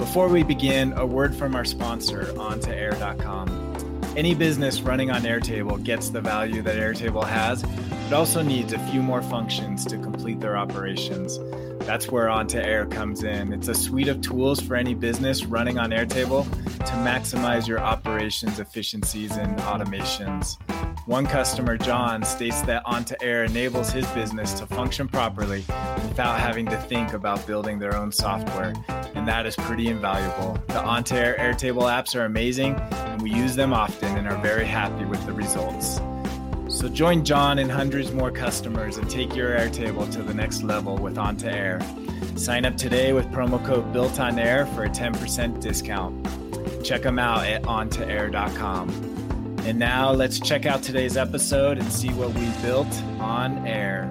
Before we begin, a word from our sponsor, On2Air.com. Any business running on Airtable gets the value that Airtable has, but also needs a few more functions to complete their operations. That's where On2Air comes in. It's a suite of tools for any business running on Airtable to maximize your operations efficiencies and automations. One customer, John, states that On2Air enables his business to function properly without having to think about building their own software, and that is pretty invaluable. The On2Air Airtable apps are amazing, and we use them often and are very happy with the results. So join John and hundreds more customers and take your Airtable to the next level with On2Air. Sign up today with promo code Built on Air for a 10% discount. Check them out at on2air.com. And now let's check out today's episode and see what we built on air.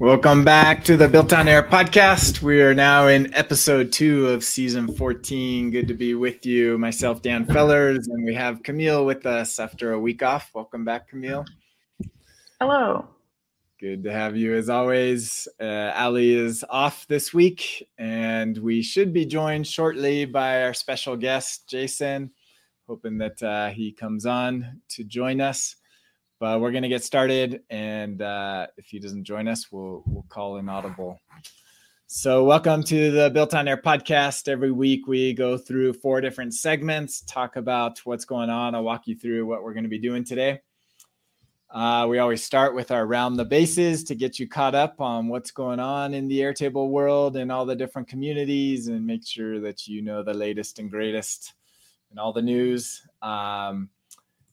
Welcome back to the Built on Air podcast. We are now in episode two of season 14. Good to be with you, myself, Dan Fellars, and we have Kamille with us after a week off. Welcome back, Kamille. Hello. Good to have you as always. Uh, Ali is off this week, and we should be joined shortly by our special guest, Jason. Hoping that uh, he comes on to join us. But we're going to get started, and uh, if he doesn't join us, we'll we'll call in audible. So, welcome to the Built on Air podcast. Every week, we go through four different segments, talk about what's going on. I'll walk you through what we're going to be doing today. Uh, we always start with our round the bases to get you caught up on what's going on in the Airtable world and all the different communities and make sure that you know the latest and greatest and all the news. Um,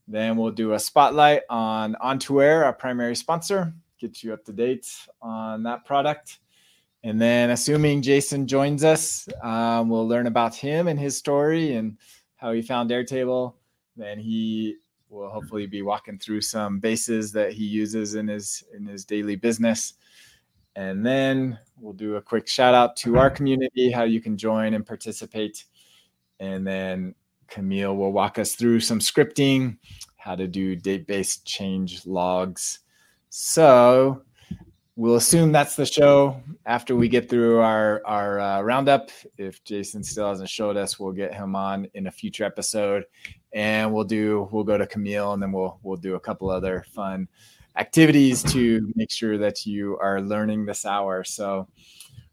then we'll do a spotlight on On2Air, our primary sponsor, get you up to date on that product. And then, assuming Jason joins us, um, we'll learn about him and his story and how he found Airtable. Then he will hopefully be walking through some bases that he uses in his in his daily business. And then we'll do a quick shout out to our community, how you can join and participate. And then Kamille will walk us through some scripting, how to do date based change logs. So we'll assume that's the show after we get through our, our uh, roundup. If Jason still hasn't showed us, we'll get him on in a future episode and we'll do, we'll go to Kamille and then we'll, we'll do a couple other fun activities to make sure that you are learning this hour. So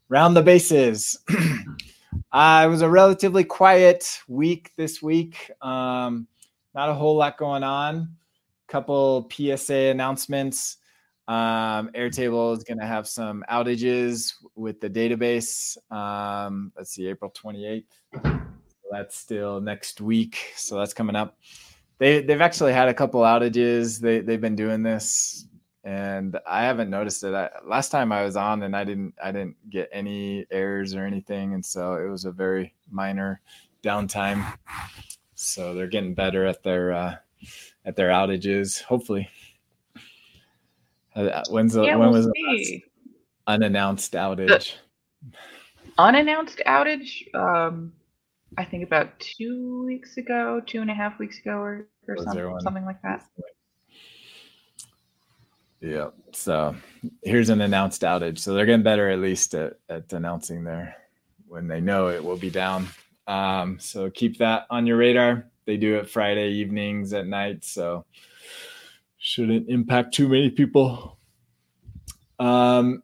round the bases. Uh, it was a relatively quiet week this week. Um, not a whole lot going on. Couple PSA announcements. Um, Airtable is going to have some outages with the database. Um, let's see, April 28th. That's still next week. So that's coming up. They, they've actually had a couple outages. They, they've been doing this and I haven't noticed it. I, last time I was on, and I didn't, I didn't get any errors or anything, and so it was a very minor downtime. So they're getting better at their uh, at their outages. Hopefully, uh, when's the, Yeah, when we'll was the see. unannounced outage? Unannounced outage. Um, I think about two weeks ago, two and a half weeks ago, or, or Was some, there one? something like that. Yeah. So here's an announced outage. So they're getting better at least at, at announcing their when they know it will be down. Um, so keep that on your radar. They do it Friday evenings at night, so shouldn't impact too many people. Um,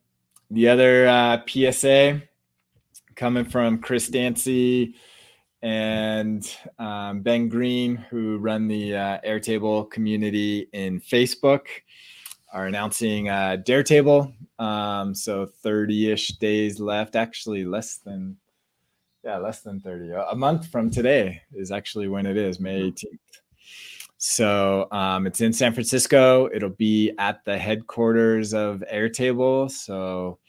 the other uh, PSA coming from Chris Dancy and um, Ben Green, who run the uh, Airtable community in Facebook are announcing uh, Dare Table. Um, so 30 ish days left, actually less than, yeah, less than 30. A month from today is actually when it is, May 18th. So um, it's in San Francisco. It'll be at the headquarters of Airtable. So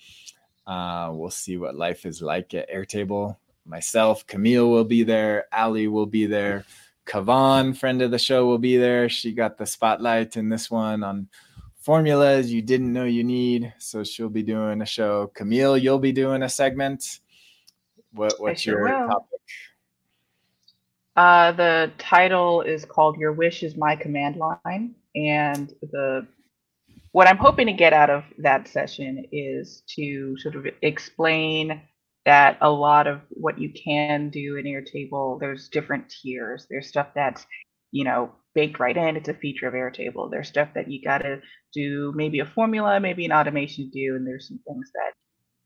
uh, we'll see what life is like at Airtable. myself, Kamille will be there, Ali will be there, Kuovonne, friend of the show, will be there. She got the spotlight in this one on formulas you didn't know you need. So she'll be doing a show. Kamille, you'll be doing a segment. What what's sure your will. topic? Uh, the title is called "Your Wish Is My Command Line," and the what I'm hoping to get out of that session is to sort of explain that a lot of what you can do in Airtable, there's different tiers. There's stuff that's, you know, baked right in. It's a feature of Airtable. There's stuff that you got to do, maybe a formula, maybe an automation to do, and there's some things that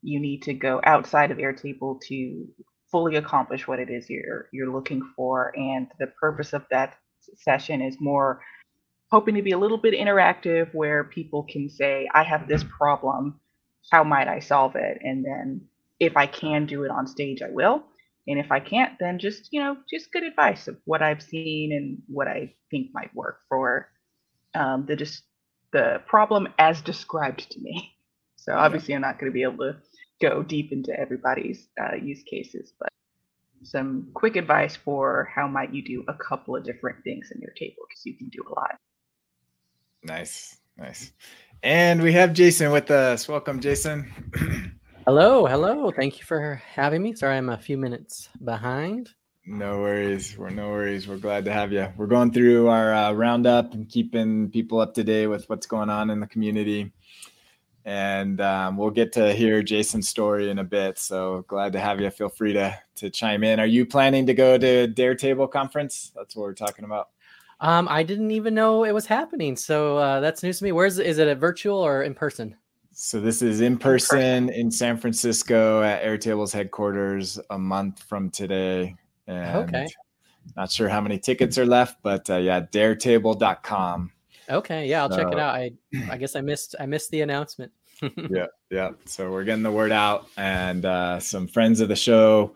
you need to go outside of Airtable to fully accomplish what it is you're you're looking for. And the purpose of that session is more hoping to be a little bit interactive where people can say, I have this problem. How might I solve it? And then if I can do it on stage, I will. And if I can't, then just, you know, just good advice of what I've seen and what I think might work for um, the just the problem as described to me. So obviously, I'm not going to be able to go deep into everybody's uh, use cases, but some quick advice for how might you do a couple of different things in your table because you can do a lot. Nice, nice. And we have Jason with us. Welcome, Jason. Hello, hello. Thank you for having me. Sorry, I'm a few minutes behind. No worries. We're no worries. We're glad to have you. We're going through our uh, roundup and keeping people up to date with what's going on in the community. And um, we'll get to hear Jason's story in a bit. So glad to have you. Feel free to to chime in. Are you planning to go to Dare Table conference? That's what we're talking about. Um, I didn't even know it was happening, so uh, that's news to me. Where's is it a virtual or in person? So this is in person in San Francisco at Airtable's headquarters a month from today. And Okay. Not sure how many tickets are left, but uh, yeah, daretable.com. Okay, yeah, I'll check it out. I I guess I missed I missed the announcement. yeah, yeah. So we're getting the word out, and uh, some friends of the show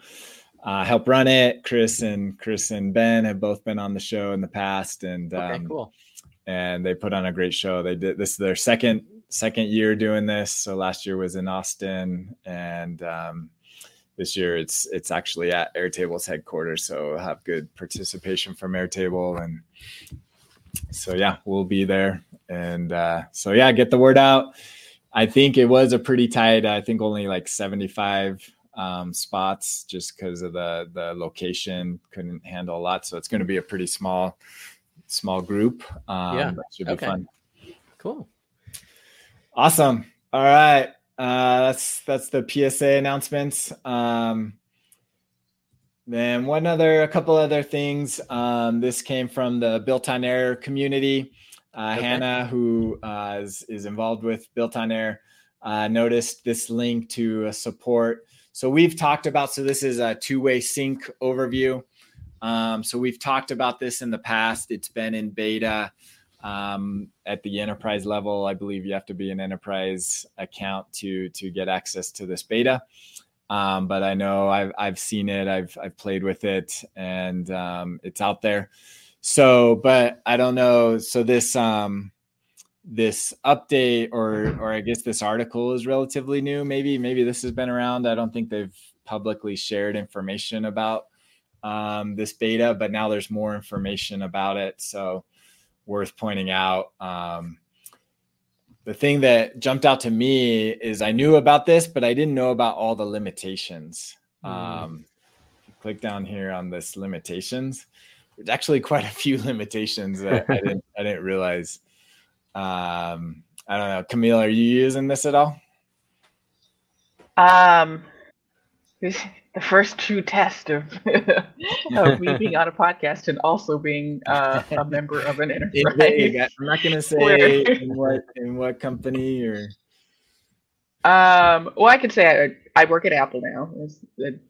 uh, help run it. Chris and Chris and Ben have both been on the show in the past, and Okay, um, cool. and they put on a great show. They did this is their second second year doing this. So last year was in Austin, and um, this year it's it's actually at Airtable's headquarters. So we'll have good participation from Airtable, and so yeah, we'll be there. And uh, so yeah, get the word out. I think it was a pretty tight. I think only like seventy five um, spots just because of the the location couldn't handle a lot. So it's going to be a pretty small small group. Um, Yeah, should be okay. fun. Cool. Awesome. All right. Uh, that's that's the PSA announcements. Um, then one other, a couple other things. Um, this came from the Built on Air community. Uh, Okay. Hannah, who uh, is, is involved with Built on Air, uh, noticed this link to a support. So we've talked about. So this is a two-way sync overview. Um, so we've talked about this in the past. It's been in beta um, at the enterprise level. I believe you have to be an enterprise account to to get access to this beta. Um, but I know I've I've seen it. I've I've played with it, and um, it's out there. So, but I don't know. So this um, this update, or or I guess this article is relatively new. Maybe maybe this has been around. I don't think they've publicly shared information about um, this beta, but now there's more information about it. So worth pointing out. Um, the thing that jumped out to me is I knew about this, but I didn't know about all the limitations. Mm. Um, click down here on this limitations. There's actually quite a few limitations that I didn't I didn't realize. Um, I don't know, Kamille, are you using this at all? Um, this, the first true test of, of me being on a podcast and also being uh, a member of an enterprise. I'm not gonna say in what in what company or Um, well, I could say I, I work at Apple now. It's an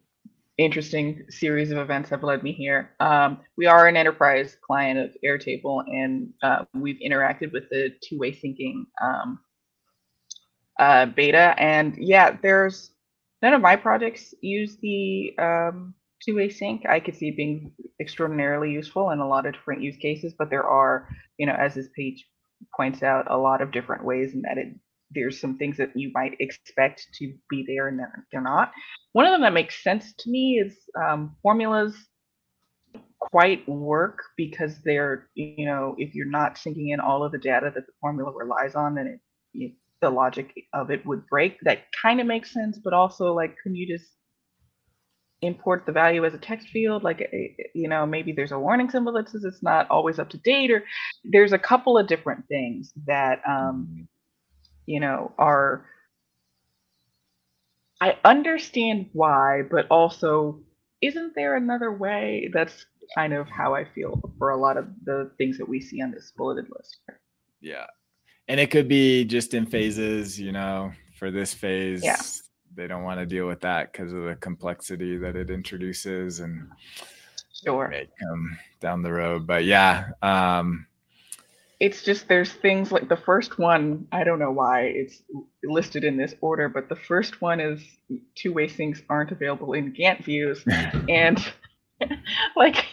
interesting series of events have led me here. Um, we are an enterprise client of Airtable, and uh, we've interacted with the two-way syncing um, uh, beta. And yeah, there's none of my projects use the um, two-way sync. I could see it being extraordinarily useful in a lot of different use cases, but there are, you know, as this page points out, a lot of different ways in that it there's some things that you might expect to be there and they're, they're not. One of them that makes sense to me is um, formulas quite work because they're, you know, if you're not syncing in all of the data that the formula relies on, then it, it the logic of it would break. That kind of makes sense, but also like, can you just import the value as a text field like eh, eh, you know maybe there's a warning symbol that says it's not always up to date or there's a couple of different things that um mm-hmm. you know are i understand why but also isn't there another way that's kind of how i feel for a lot of the things that we see on this bulleted list yeah and it could be just in phases you know for this phase yeah they don't want to deal with that because of the complexity that it introduces and sure come down the road. But yeah, um, it's just there's things like the first one. I don't know why it's listed in this order, but the first one is two-way syncs aren't available in Gantt views, and like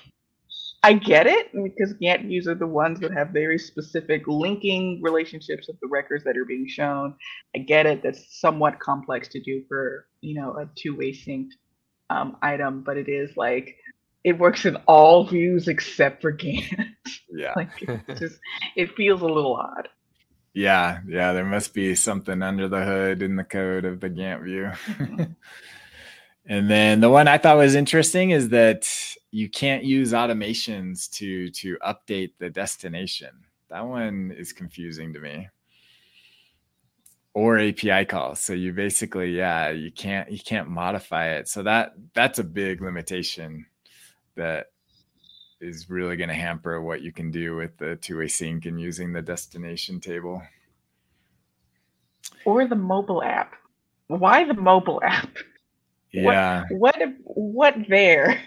I get it because Gantt views are the ones that have very specific linking relationships of the records that are being shown. I get it. That's somewhat complex to do for you know a two-way synced um, item, but it is like it works in all views except for Gantt. Yeah, like it just it feels a little odd. Yeah, yeah, there must be something under the hood in the code of the Gantt view. Mm-hmm. and then the one I thought was interesting is that you can't use automations to to update the destination. That one is confusing to me. Or API calls. So you basically, yeah, you can't you can't modify it. So that that's a big limitation that is really going to hamper what you can do with the two-way sync and using the destination table. Or the mobile app. Why the mobile app? Yeah. What what, what there?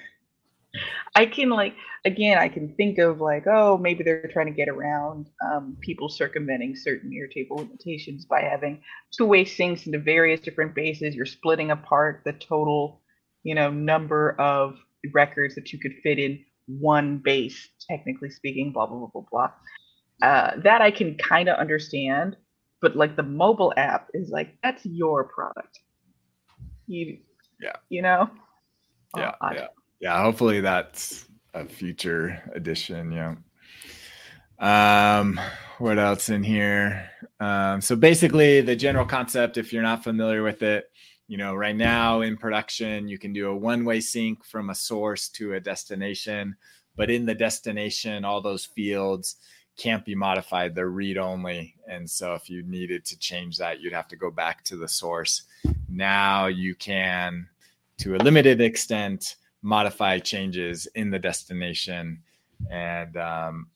I can like again, I can think of like, oh, maybe they're trying to get around um, people circumventing certain Airtable limitations by having two-way syncs into various different bases. You're splitting apart the total, you know, number of records that you could fit in one base, technically speaking. Blah blah blah blah blah. Uh, that I can kind of understand, but like the mobile app is like that's your product. You, yeah, you know. Yeah, uh, yeah yeah hopefully that's a future edition yeah. Um what else in here? Um so basically the general concept if you're not familiar with it you know right now in production you can do a one way sync from a source to a destination but in the destination all those fields can't be modified. They're read only and so if you needed to change that you'd have to go back to the source. Now you can to a limited extent modify changes in the destination and um,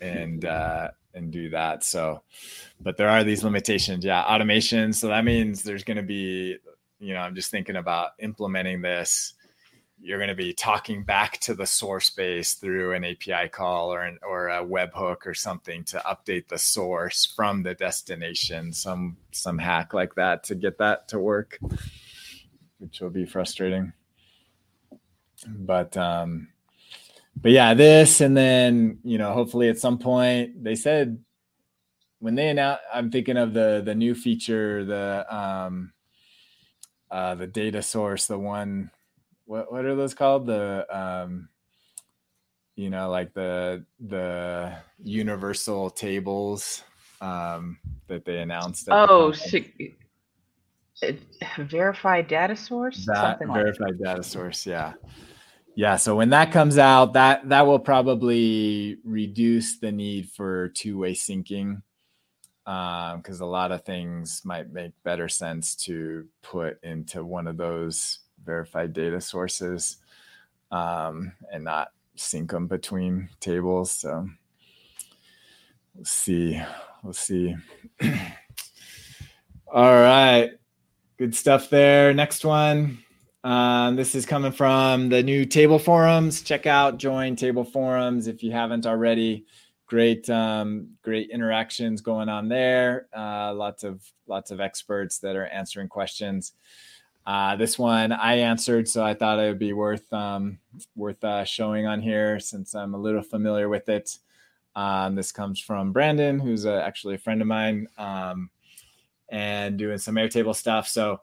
and uh, and do that. So, but there are these limitations. Yeah, automation. So that means there's going to be, you know, I'm just thinking about implementing this. You're going to be talking back to the source base through an API call or an, or a webhook or something to update the source from the destination. Some some hack like that to get that to work, which will be frustrating but um but yeah this and then you know hopefully at some point they said when they announced i'm thinking of the the new feature the um uh the data source the one what what are those called? The um you know like the the universal tables um that they announced oh verified data source? That verified like data source yeah yeah, so when that comes out, that that will probably reduce the need for two-way syncing because um, a lot of things might make better sense to put into one of those verified data sources um, and not sync them between tables. So we'll see. We'll see. All right. Good stuff there. Next one. Um, this is coming from the new table forums. Check out join table forums if you haven't already. Great, um, great interactions going on there. Uh, lots of lots of experts that are answering questions. Uh, this one I answered, so I thought it would be worth um, worth uh, showing on here since I'm a little familiar with it. Um, this comes from Brandon, who's uh, actually a friend of mine. Um, and doing some Airtable stuff. So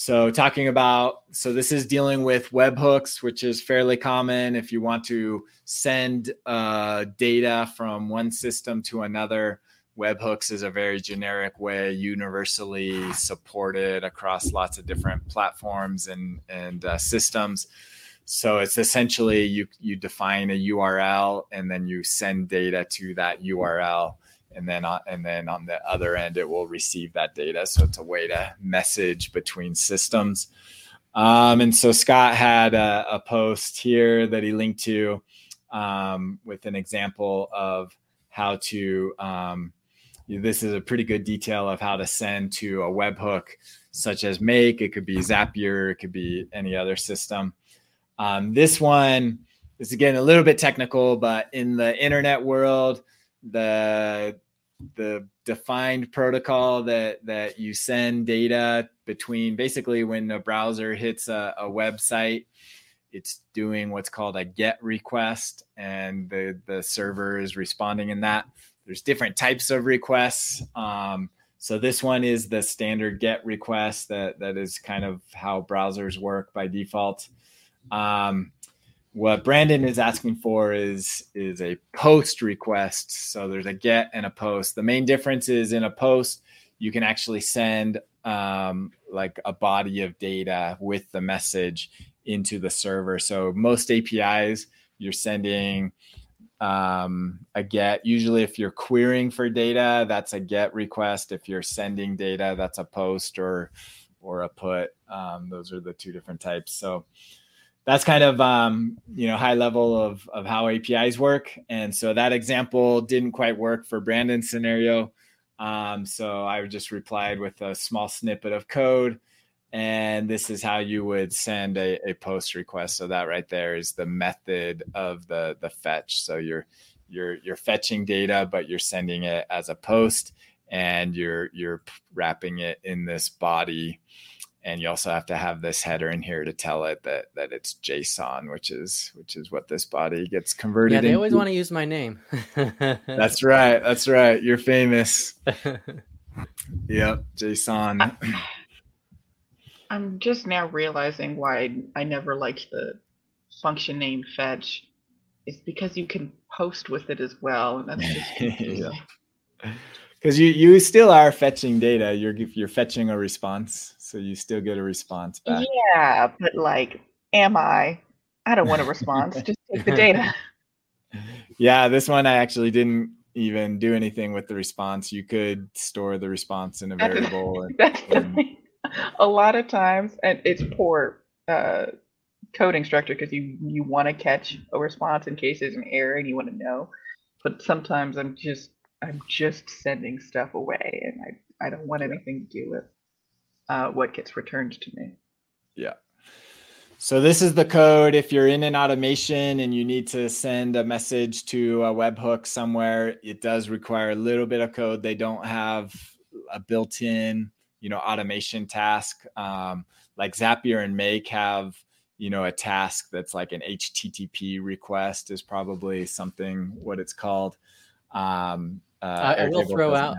so talking about so this is dealing with webhooks, which is fairly common if you want to send uh, data from one system to another. Webhooks is a very generic way, universally supported across lots of different platforms and and uh, systems. So it's essentially you you define a URL and then you send data to that URL and then on, and then on the other end it will receive that data. So it's a way to message between systems. Um, and so scott had a, a, post here that he linked to um, with an example of how to um, this is a pretty good detail of how to send to a webhook such as make. It could be zapier. It could be any other system. Um, this one is again a little bit technical but in the internet world the the defined protocol that that you send data between basically when a browser hits a, a website it's doing what's called a get request and the the server is responding in that. There's different types of requests. Um, so this one is the standard get request that that is kind of how browsers work by default. Um, what Brandon is asking for is is a post request. So there's a get and a post. The main difference is in a post, you can actually send um, like a body of data with the message into the server. So most APIs, you're sending um, a get. Usually, if you're querying for data, that's a get request. If you're sending data, that's a post or or a put. Um, those are the two different types. So that's kind of um, you know high level of of how APIs work. And so that example didn't quite work for Brandon's scenario. Um, so I just replied with a small snippet of code. And this is how you would send a, a post request. So that right there is the method of the the fetch. So you're you're you're fetching data, but you're sending it as a post, and you're you're wrapping it in this body and you also have to have this header in here to tell it that that it's JSON, which is which is what this body gets converted. Yeah, they into. always want to use my name. that's right. That's right. You're famous. yep, JSON. I'm just now realizing why I never liked the function name fetch. It's because you can post with it as well, and that's just yeah because you you still are fetching data. You're you're fetching a response, so you still get a response back. Yeah, but like, am I? I don't want a response. Just take the data. Yeah, this one I actually didn't even do anything with the response. You could store the response in a variable. and, That's the thing. A lot of times, and it's poor uh, coding structure because you you want to catch a response in case there's an error and you want to know. But sometimes I'm just I'm just sending stuff away, and I I don't want anything to do with uh, what gets returned to me. Yeah. So this is the code. If you're in an automation and you need to send a message to a webhook somewhere, it does require a little bit of code. They don't have a built-in, you know, automation task. Um, like Zapier and Make have, you know, a task that's like an HTTP request is probably something what it's called. Um, uh, I, I will throw out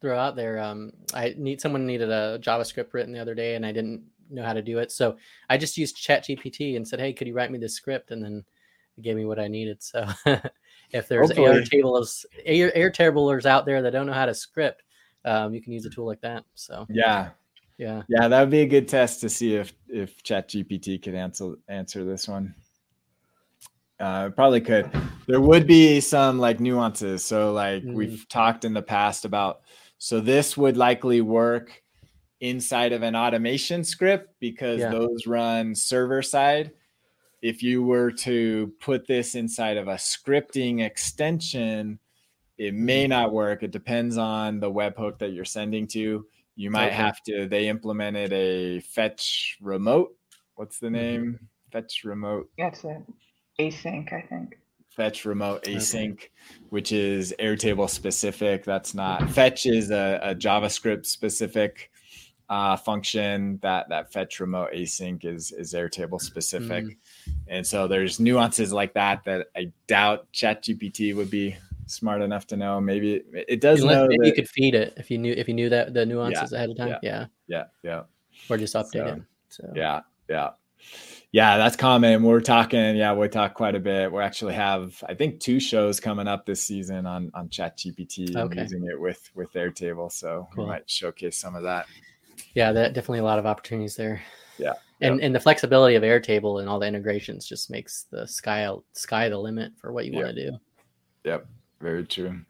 throw out there. Um, I need someone needed a JavaScript written the other day, and I didn't know how to do it, so I just used ChatGPT and said, "Hey, could you write me this script?" And then it gave me what I needed. So if there's Air tablers, Air, Airtablers out there that don't know how to script, um, you can use a tool like that. So yeah, yeah, yeah, that would be a good test to see if if ChatGPT could answer answer this one. Uh, probably could. There would be some like nuances. So, like mm. we've talked in the past about, so this would likely work inside of an automation script because yeah. those run server side. If you were to put this inside of a scripting extension, it may mm-hmm. not work. It depends on the webhook that you're sending to. You might okay. have to, they implemented a fetch remote. What's the mm-hmm. name? Mm-hmm. Fetch remote. That's it async, I think. Fetch remote async, okay. which is Airtable specific. That's not fetch is a, a JavaScript specific uh, function. That that fetch remote async is is Airtable specific, mm. and so there's nuances like that that I doubt ChatGPT would be smart enough to know. Maybe it does Unless, know maybe that, you could feed it if you knew if you knew that the nuances Yeah, ahead of time. yeah. Yeah. yeah, yeah. Or just update So, it. So Yeah, yeah. Yeah, that's common. We're talking, yeah, we talk quite a bit. We actually have, I think, two shows coming up this season on on ChatGPT and Okay. using it with with Airtable. So Cool. we might showcase some of that. yeah, that definitely a lot of opportunities there. Yeah, And and the flexibility of Airtable and all the integrations just makes the sky sky the limit for what you Yeah. want to do. Yep, very true.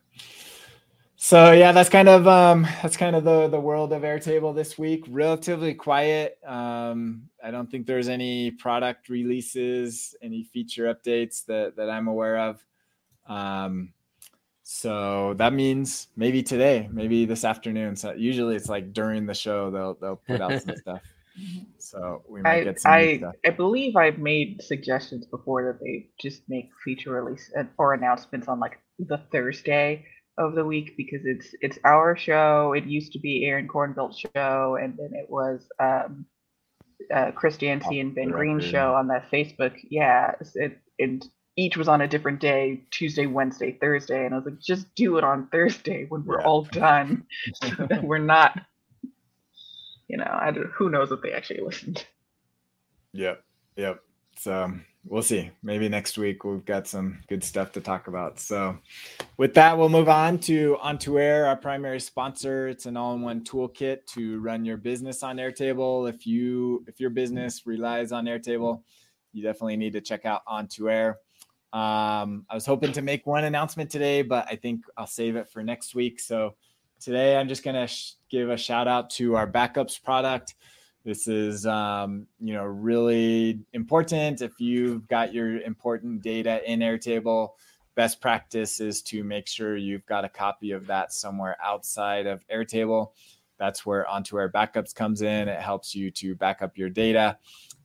So yeah, that's kind of um that's kind of the the world of Airtable this week. Relatively quiet. Um, I don't think there's any product releases, any feature updates that that I'm aware of. Um, so that means maybe today, maybe this afternoon. So usually it's like during the show they'll they'll put out some stuff. So we might I get some I, stuff. I believe I've made suggestions before that they just make feature release or announcements on like the Thursday of the week because it's it's our show. It used to be Aron Korenblit's show, and then it was um, uh, Chris Dancy and Ben Green's show on that Facebook. Yeah, it's- it and each was on a different day: Tuesday, Wednesday, Thursday. And I was like, just do it on Thursday when we're Yeah. all done, so that we're not. You know, I don't, who knows if they actually listened. Yep. Yep. So we'll see. Maybe next week we've got some good stuff to talk about. So with that, we'll move on to On2Air, our primary sponsor. It's an all-in-one toolkit to run your business on Airtable. If you if your business relies on Airtable, you definitely need to check out On2Air. Um, I was hoping to make one announcement today, but I think I'll save it for next week. So today I'm just gonna sh- give a shout out to our backups product. This is, um, you know, really important. If you've got your important data in Airtable, best practice is to make sure you've got a copy of that somewhere outside of Airtable. That's where On2Air Backups comes in. It helps you to back up your data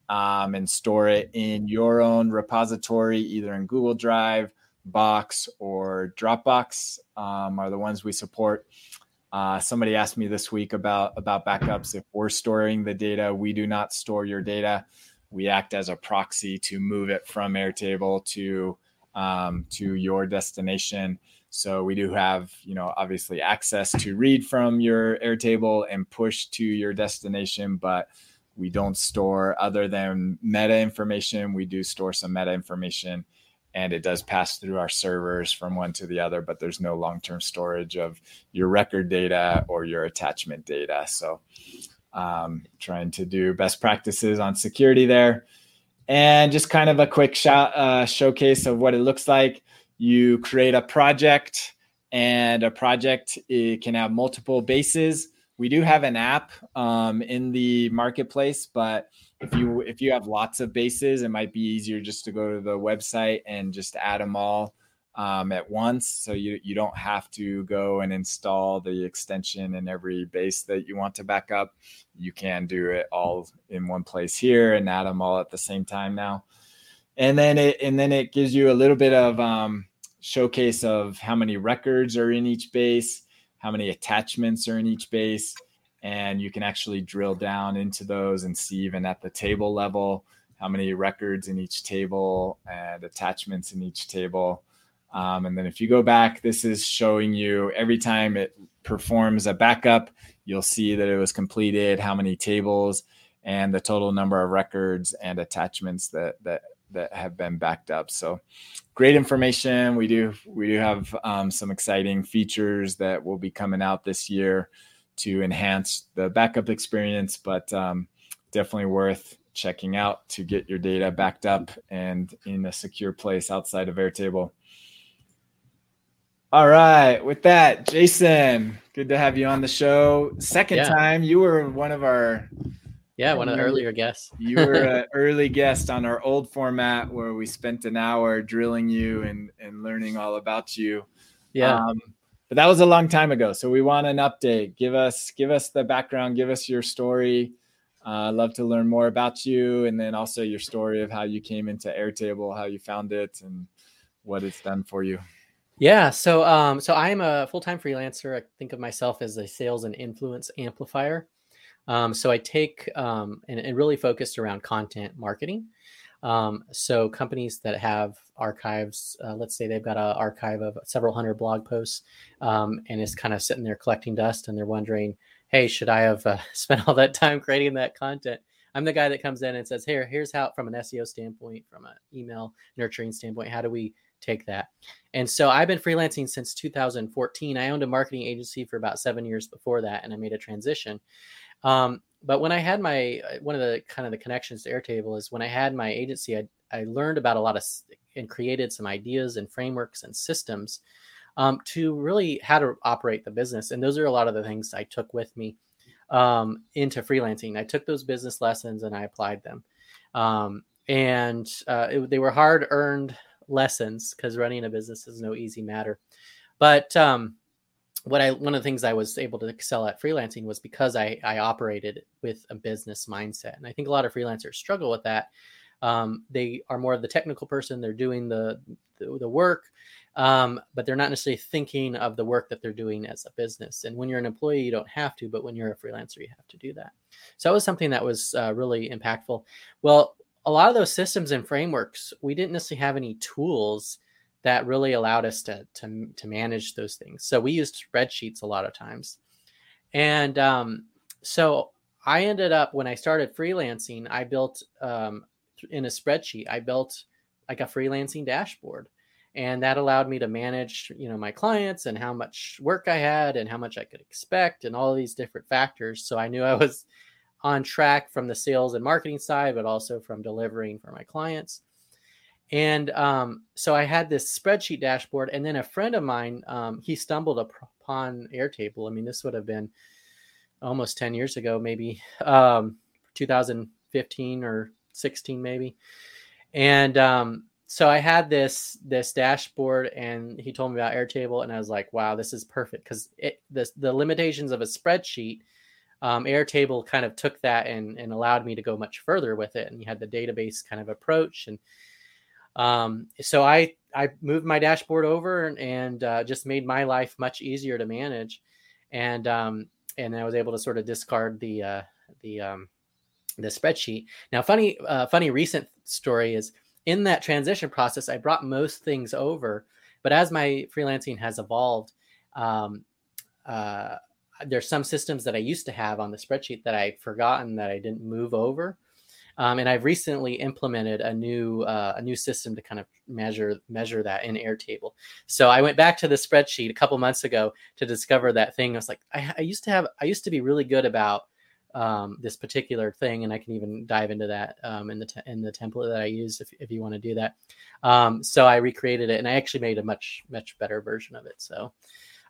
um, and store it in your own repository, either in Google Drive, Box, or Dropbox. Um, are the ones we support. Uh, somebody asked me this week about about backups. If we're storing the data, we do not store your data. We act as a proxy to move it from Airtable to um, to your destination. So we do have, you know, obviously access to read from your Airtable and push to your destination, but we don't store other than meta information. We do store some meta information and it does pass through our servers from one to the other, but there's no long term storage of your record data or your attachment data. So, um, trying to do best practices on security there. And just kind of a quick shout, uh, showcase of what it looks like. You create a project, and a project it can have multiple bases. We do have an app um, in the marketplace, but if you if you have lots of bases, it might be easier just to go to the website and just add them all um, at once. So you you don't have to go and install the extension in every base that you want to back up. You can do it all in one place here and add them all at the same time now. And then it and then it gives you a little bit of um, showcase of how many records are in each base, how many attachments are in each base and you can actually drill down into those and see even at the table level how many records in each table and attachments in each table. Um, and then if you go back, this is showing you every time it performs a backup, you'll see that it was completed, how many tables, and the total number of records and attachments that that that have been backed up. So great information. We do we do have um, some exciting features that will be coming out this year to enhance the backup experience, but um, definitely worth checking out to get your data backed up and in a secure place outside of Airtable. All right, with that, Jason, good to have you on the show. Second Yeah. time, you were one of our Yeah, one of the earlier guests. you were an early guest on our old format where we spent an hour drilling you and and learning all about you. Yeah. Um, but that was a long time ago. So we want an update. Give us give us the background. Give us your story. Uh, love to learn more about you, and then also your story of how you came into Airtable, how you found it, and what it's done for you. Yeah, so um, so I'm a full-time freelancer. I think of myself as a sales and influence amplifier. Um, so I take um, and, and really focused around content marketing. Um, so companies that have archives, uh, let's say they've got an archive of several hundred blog posts, um, and it's kind of sitting there collecting dust, and they're wondering, "Hey, should I have uh, spent all that time creating that content?" I'm the guy that comes in and says, "Here, here's how, from an SEO standpoint, from an email nurturing standpoint, how do we take that?" And so I've been freelancing since 2014. I owned a marketing agency for about seven years before that, and I made a transition. Um, but when I had my uh, one of the kind of the connections to Airtable is when I had my agency, I, I learned about a lot of and created some ideas and frameworks and systems um, to really how to operate the business. And those are a lot of the things I took with me um, into freelancing. I took those business lessons and I applied them. Um, and uh, it, they were hard earned lessons because running a business is no easy matter. But um, what I one of the things I was able to excel at freelancing was because I I operated with a business mindset, and I think a lot of freelancers struggle with that. Um, they are more of the technical person; they're doing the the, the work, um, but they're not necessarily thinking of the work that they're doing as a business. And when you're an employee, you don't have to, but when you're a freelancer, you have to do that. So that was something that was uh, really impactful. Well, a lot of those systems and frameworks, we didn't necessarily have any tools that really allowed us to, to, to manage those things. So we used spreadsheets a lot of times. And um, so I ended up, when I started freelancing, I built um, in a spreadsheet, I built like a freelancing dashboard. And that allowed me to manage, you know, my clients and how much work I had and how much I could expect and all these different factors. So I knew I was on track from the sales and marketing side, but also from delivering for my clients. And um, so I had this spreadsheet dashboard, and then a friend of mine, um, he stumbled upon Airtable. I mean, this would have been almost 10 years ago, maybe um, 2015 or 16, maybe. And um, so I had this this dashboard, and he told me about Airtable, and I was like, "Wow, this is perfect!" Because the the limitations of a spreadsheet, um, Airtable kind of took that and and allowed me to go much further with it. And you had the database kind of approach, and um, so I I moved my dashboard over and, and uh, just made my life much easier to manage, and um, and I was able to sort of discard the uh, the um, the spreadsheet. Now, funny uh, funny recent story is in that transition process, I brought most things over, but as my freelancing has evolved. Um, uh, there's some systems that I used to have on the spreadsheet that I've forgotten that I didn't move over. Um, and I've recently implemented a new uh, a new system to kind of measure measure that in Airtable. So I went back to the spreadsheet a couple months ago to discover that thing. I was like, I, I used to have I used to be really good about um, this particular thing, and I can even dive into that um, in the te- in the template that I use if if you want to do that. Um, so I recreated it, and I actually made a much much better version of it. So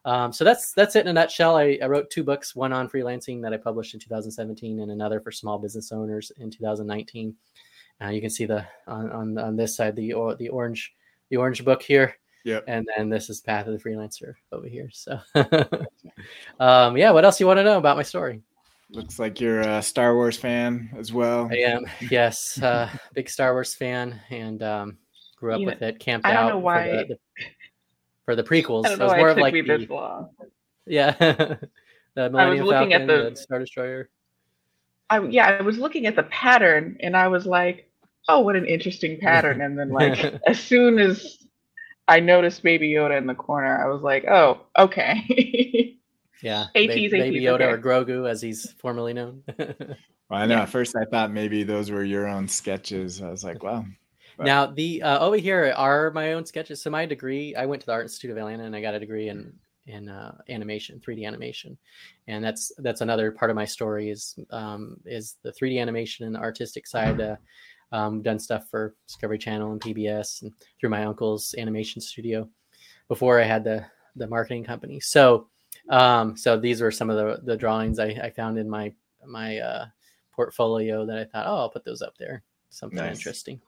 um, so that's that's it in a nutshell. I, I, wrote two books, one on freelancing that I published in 2017, and another for small business owners in 2019. Uh, you can see the on, on, on this side the the orange the orange book here. Yeah. And then this is Path of the Freelancer over here. So, um, yeah. What else you want to know about my story? Looks like you're a Star Wars fan as well. I am. Yes, uh, big Star Wars fan, and um, grew up you with know, it. Camped I don't out. Know why. The, the, for the prequels. I don't know it was more of like the, yeah, the Millennium Falcon, the, the Star Destroyer. I, yeah, I was looking at the pattern and I was like, "Oh, what an interesting pattern!" And then, like, as soon as I noticed Baby Yoda in the corner, I was like, "Oh, okay." yeah, Baby, Baby Yoda okay. or Grogu, as he's formerly known. well, I know. Yeah. At first, I thought maybe those were your own sketches. I was like, "Wow, but. Now the uh, over here are my own sketches. So my degree, I went to the Art Institute of Atlanta and I got a degree in in uh, animation, 3D animation, and that's that's another part of my story is um, is the 3D animation and the artistic side. Uh, um, done stuff for Discovery Channel and PBS and through my uncle's animation studio before I had the the marketing company. So um, so these were some of the the drawings I, I found in my my uh, portfolio that I thought, oh, I'll put those up there. Something nice. interesting.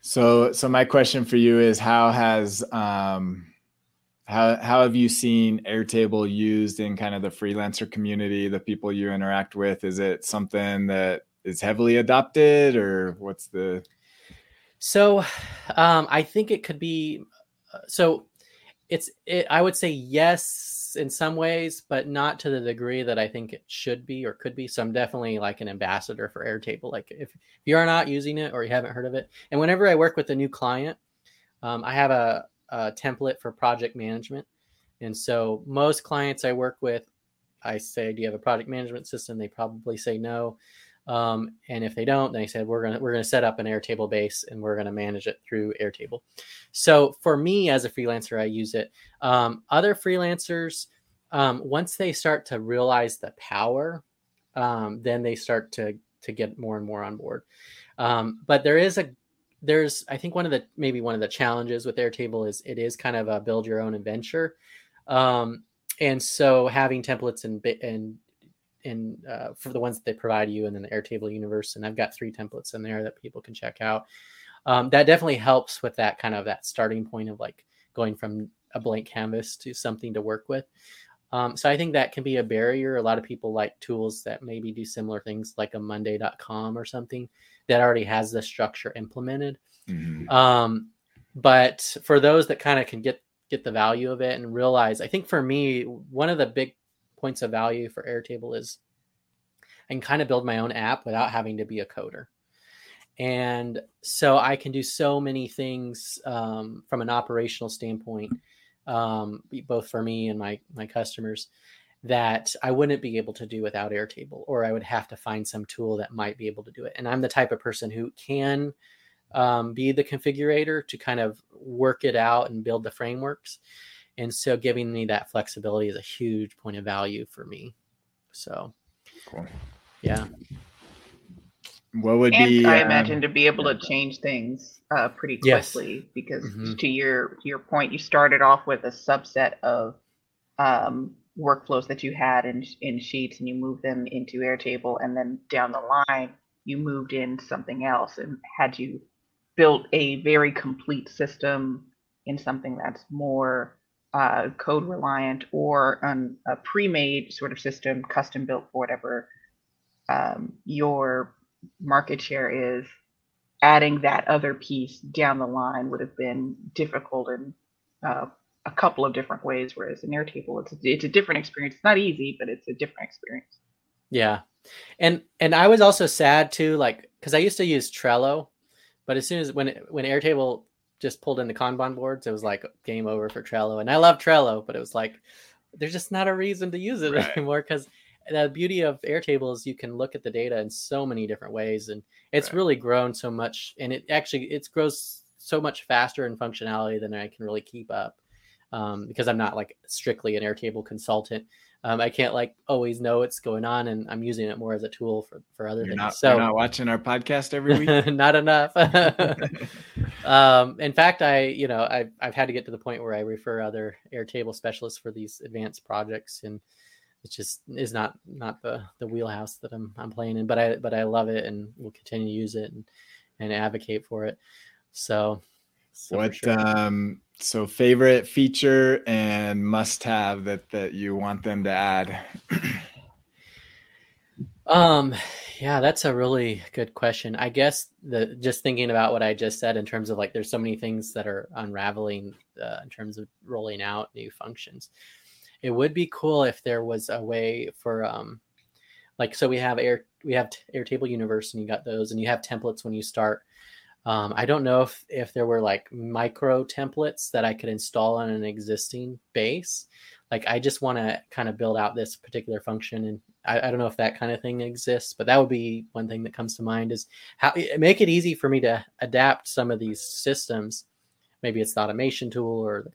So so my question for you is how has um how how have you seen Airtable used in kind of the freelancer community, the people you interact with? Is it something that is heavily adopted or what's the so um, I think it could be uh, so it's it, I would say yes in some ways, but not to the degree that I think it should be or could be. So I'm definitely like an ambassador for Airtable. Like if, if you are not using it or you haven't heard of it, and whenever I work with a new client, um, I have a, a template for project management. And so most clients I work with, I say, "Do you have a project management system?" They probably say no. Um, and if they don't, they said we're gonna we're gonna set up an Airtable base and we're gonna manage it through Airtable. So for me as a freelancer, I use it. Um, other freelancers, um, once they start to realize the power, um, then they start to to get more and more on board. Um, but there is a there's I think one of the maybe one of the challenges with Airtable is it is kind of a build your own adventure. Um, and so having templates and and in uh, for the ones that they provide you and then the Airtable universe. And I've got three templates in there that people can check out. Um, that definitely helps with that kind of that starting point of like going from a blank canvas to something to work with. Um, so I think that can be a barrier. A lot of people like tools that maybe do similar things like a monday.com or something that already has the structure implemented. Mm-hmm. Um, but for those that kind of can get get the value of it and realize, I think for me, one of the big points of value for Airtable is I can kind of build my own app without having to be a coder. And so I can do so many things um, from an operational standpoint, um, both for me and my my customers, that I wouldn't be able to do without Airtable, or I would have to find some tool that might be able to do it. And I'm the type of person who can um, be the configurator to kind of work it out and build the frameworks. And so giving me that flexibility is a huge point of value for me. So, cool. yeah. What would and be? I um, imagine to be able to change things uh, pretty quickly yes. because mm-hmm. to your to your point, you started off with a subset of um, workflows that you had in in Sheets, and you moved them into Airtable, and then down the line, you moved in something else, and had you built a very complete system in something that's more uh, code reliant or on a pre-made sort of system, custom built for whatever um, your market share is, adding that other piece down the line would have been difficult in uh, a couple of different ways. Whereas in Airtable, it's a, it's a different experience. It's not easy, but it's a different experience. Yeah, and and I was also sad too, like because I used to use Trello, but as soon as when when Airtable just pulled in the Kanban boards, it was like game over for Trello. And I love Trello, but it was like there's just not a reason to use it right. anymore because the beauty of Airtable is you can look at the data in so many different ways, and it's right. really grown so much. And it actually it grows so much faster in functionality than I can really keep up um, because I'm not like strictly an Airtable consultant. Um, I can't like always know what's going on, and I'm using it more as a tool for for other you're things. Not, so you're not watching our podcast every week. not enough. um, in fact, I you know I've I've had to get to the point where I refer other Airtable specialists for these advanced projects, and it just is not not the the wheelhouse that I'm I'm playing in. But I but I love it, and will continue to use it and and advocate for it. So, so what sure. um so favorite feature and must have that that you want them to add um yeah that's a really good question. I guess the just thinking about what i just said in terms of like there's so many things that are unraveling uh, in terms of rolling out new functions. It would be cool if there was a way for um like so we have air we have airtable universe and you got those and you have templates when you start. Um, I don't know if if there were like micro templates that I could install on an existing base. Like I just want to kind of build out this particular function, and I, I, don't know if that kind of thing exists, but that would be one thing that comes to mind is how make it easy for me to adapt some of these systems. Maybe it's the automation tool, or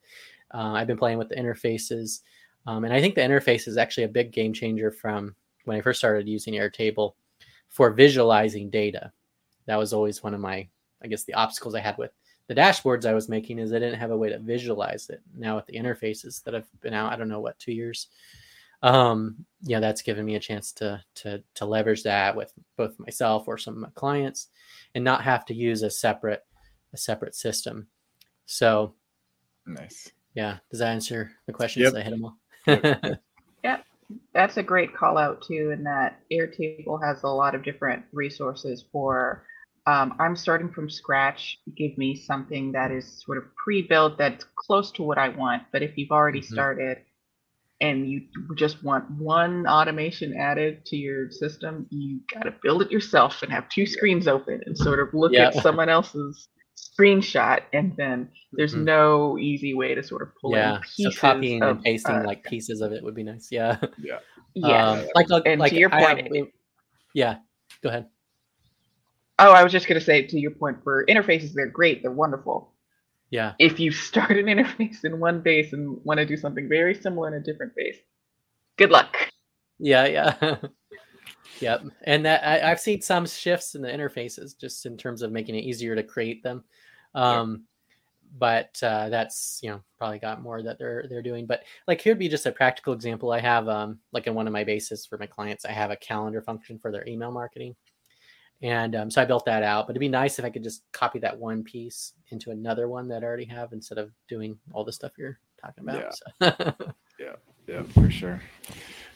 uh, I've been playing with the interfaces, um, and I think the interface is actually a big game changer from when I first started using Airtable for visualizing data. That was always one of my I guess the obstacles I had with the dashboards I was making is I didn't have a way to visualize it. Now with the interfaces that have been out, I don't know what two years. Um, yeah, that's given me a chance to to to leverage that with both myself or some of my clients, and not have to use a separate a separate system. So, nice. Yeah, does that answer the questions? Yep. I hit them all. yep. yeah, that's a great call out too. In that Airtable has a lot of different resources for um, I'm starting from scratch. Give me something that is sort of pre-built that's close to what I want. But if you've already mm-hmm. started and you just want one automation added to your system, you got to build it yourself and have two screens open and sort of look yeah. at someone else's screenshot and then there's mm-hmm. no easy way to sort of pull yeah. in pieces so copying of, and pasting uh, like pieces of it would be nice yeah yeah yeah um, like, like, and like to your point have, yeah go ahead oh i was just going to say to your point for interfaces they're great they're wonderful yeah if you start an interface in one base and want to do something very similar in a different base good luck yeah yeah Yep, and that I, have seen some shifts in the interfaces just in terms of making it easier to create them. Um, But uh, that's you know probably got more that they're they're doing. But like here'd be just a practical example. I have um, like in one of my bases for my clients, I have a calendar function for their email marketing, and um, so I built that out. But it'd be nice if I could just copy that one piece into another one that I already have instead of doing all the stuff you're talking about. Yeah, so. yeah, yeah, for sure.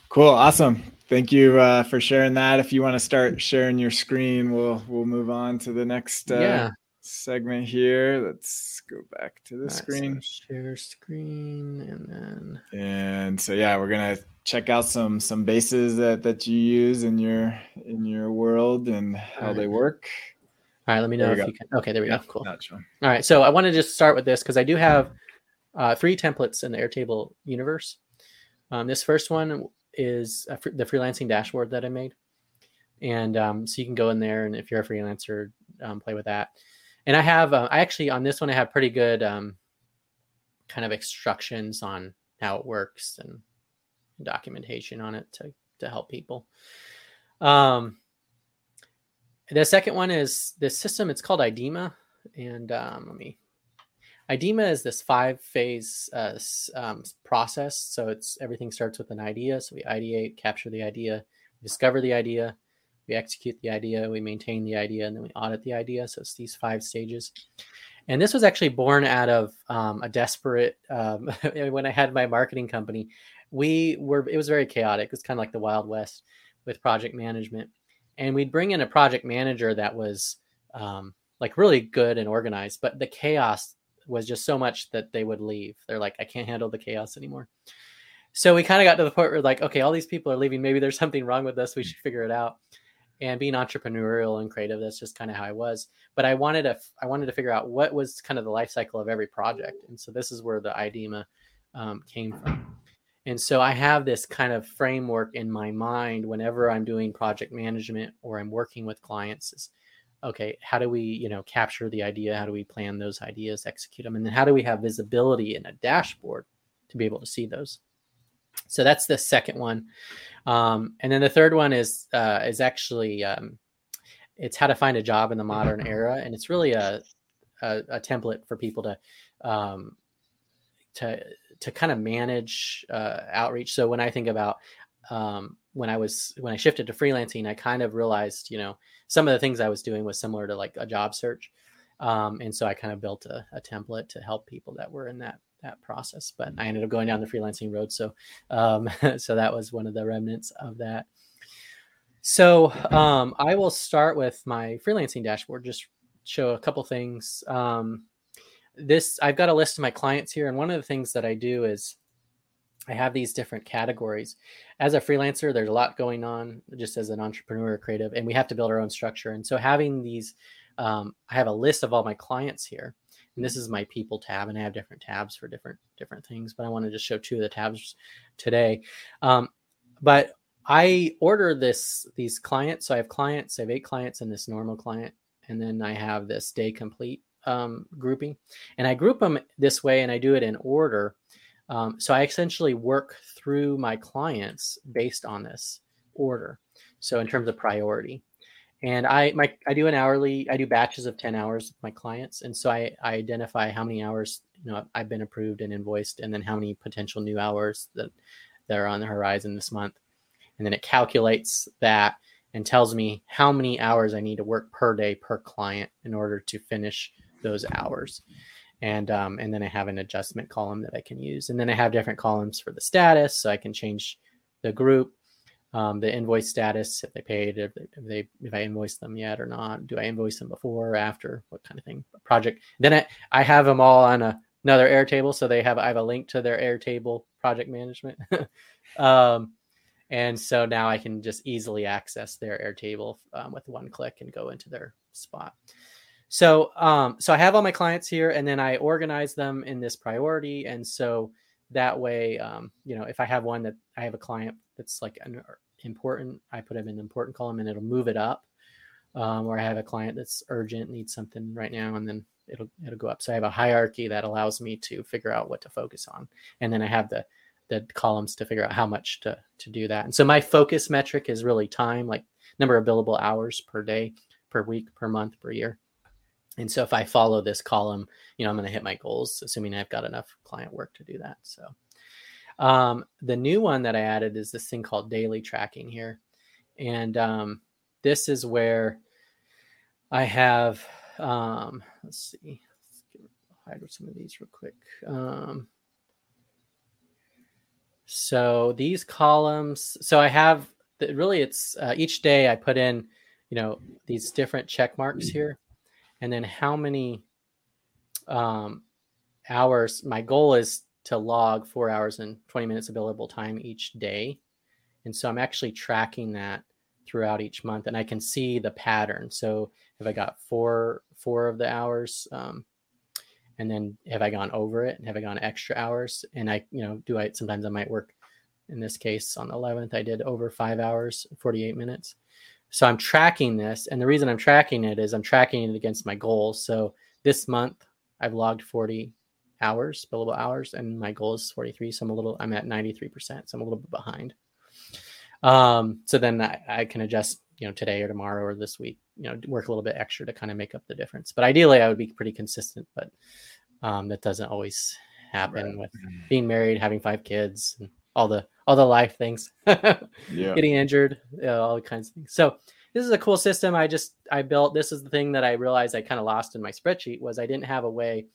Cool, awesome. Thank you uh, for sharing that. If you want to start sharing your screen, we'll we'll move on to the next uh, yeah. Segment here. Let's go back to the right, screen. So share screen, and then and so yeah, we're gonna check out some some bases that that you use in your in your world and how right. they work. All right, let me know if go. you can. Okay, there we yeah, go. Cool. All right, so I want to just start with this because I do have uh, three templates in the Airtable universe. Um, this first one is fr- the freelancing dashboard that I made. And um, so you can go in there, and if you're a freelancer, um, play with that. And I have, uh, I actually on this one, I have pretty good um, kind of instructions on how it works and documentation on it to to help people. Um, the second one is this system. It's called IDEMA, and um, let me IDEMA is this five phase uh, um, process. So it's everything starts with an idea. So we ideate, capture the idea, discover the idea, we execute the idea, we maintain the idea, and then we audit the idea. So it's these five stages. And this was actually born out of um, a desperate, um, when I had my marketing company, we were, it was very chaotic. It was kind of like the Wild West with project management. And we'd bring in a project manager that was um, like really good and organized, but the chaos was just so much that they would leave. They're like, I can't handle the chaos anymore. So we kind of got to the point where like, okay, all these people are leaving. Maybe there's something wrong with us. We should figure it out. And being entrepreneurial and creative, that's just kind of how I was. But I wanted to, I wanted to figure out what was kind of the life cycle of every project. And so this is where the IDEMA um, came from. And so I have this kind of framework in my mind whenever I'm doing project management or I'm working with clients is okay how do we you know capture the idea how do we plan those ideas execute them and then how do we have visibility in a dashboard to be able to see those so that's the second one. Um, and then the third one is uh, is actually um, it's how to find a job in the modern era. And it's really a a, a template for people to um, to to kind of manage uh, outreach. So when i think about um, when i was when i shifted to freelancing i kind of realized you know some of the things I was doing was similar to like a job search. Um, and so I kind of built a, a, template to help people that were in that that process. But I ended up going down the freelancing road, so um, so that was one of the remnants of that. So um, I will start with my freelancing dashboard. Just show a couple things. Um, this I've got a list of my clients here, and one of the things that I do is I have these different categories. As a freelancer, there's a lot going on just as an entrepreneur creative, and we have to build our own structure. And so having these, um, I have a list of all my clients here, and this is my people tab, and I have different tabs for different different things. But I want to just show two of the tabs today. Um, but I order this these clients. So I have clients. I have eight clients in this normal client, and then I have this day complete um, grouping, and I group them this way, and I do it in order um, so I essentially work through my clients based on this order. So in terms of priority, and I my I do an hourly I do batches of ten hours with my clients, and so I, I identify how many hours you know I've been approved and invoiced, and then how many potential new hours that that are on the horizon this month, and then it calculates that and tells me how many hours I need to work per day per client in order to finish those hours. And um, and then I have an adjustment column that I can use, and then I have different columns for the status, so I can change the group. Um, the invoice status, if they paid, if they, if they if I invoiced them yet or not. Do I invoice them before or after? What kind of thing? Project. Then I, I have them all on a, another Airtable, so they have I have a link to their Airtable project management. um, and so now I can just easily access their Airtable um, with one click and go into their spot. So, um, so I have all my clients here, and then I organize them in this priority, and so that way, um, you know, if I have one that I have a client that's like an important, I put them in the important column, and it'll move it up. Um, or I have a client that's urgent, needs something right now, and then it'll it'll go up. So I have a hierarchy that allows me to figure out what to focus on, and then I have the the columns to figure out how much to to do that. And so my focus metric is really time, like number of billable hours per day, per week, per month, per year. And so if I follow this column, you know, I'm going to hit my goals, assuming I've got enough client work to do that. So um, the new one that I added is this thing called daily tracking here. And um, this is where I have, um, let's see, let's hide some of these real quick. Um, so these columns, so I have really it's uh, each day I put in, you know, these different check marks here and then how many um, hours. My goal is to log four hours and 20 minutes of billable time each day. And so I'm actually tracking that throughout each month and I can see the pattern. So if I got four, four of the hours, um, and then have I gone over it? Have I gone extra hours? And I, you know, do I, sometimes I might work in this case on the 11th, I did over five hours, 48 minutes. So I'm tracking this. And the reason I'm tracking it is I'm tracking it against my goals. So this month I've logged 40 hours, billable hours, and my goal is 43. So I'm a little, I'm at 93%. So I'm a little bit behind. Um, so then I, I can adjust, you know, today or tomorrow or this week, you know, work a little bit extra to kind of make up the difference. But ideally I would be pretty consistent, but um, that doesn't always happen right. with being married, having five kids, and all the all the life things, yeah. getting injured, all kinds of things. So this is a cool system. I just I built. This is the thing that I realized I kind of lost in my spreadsheet was I didn't have a way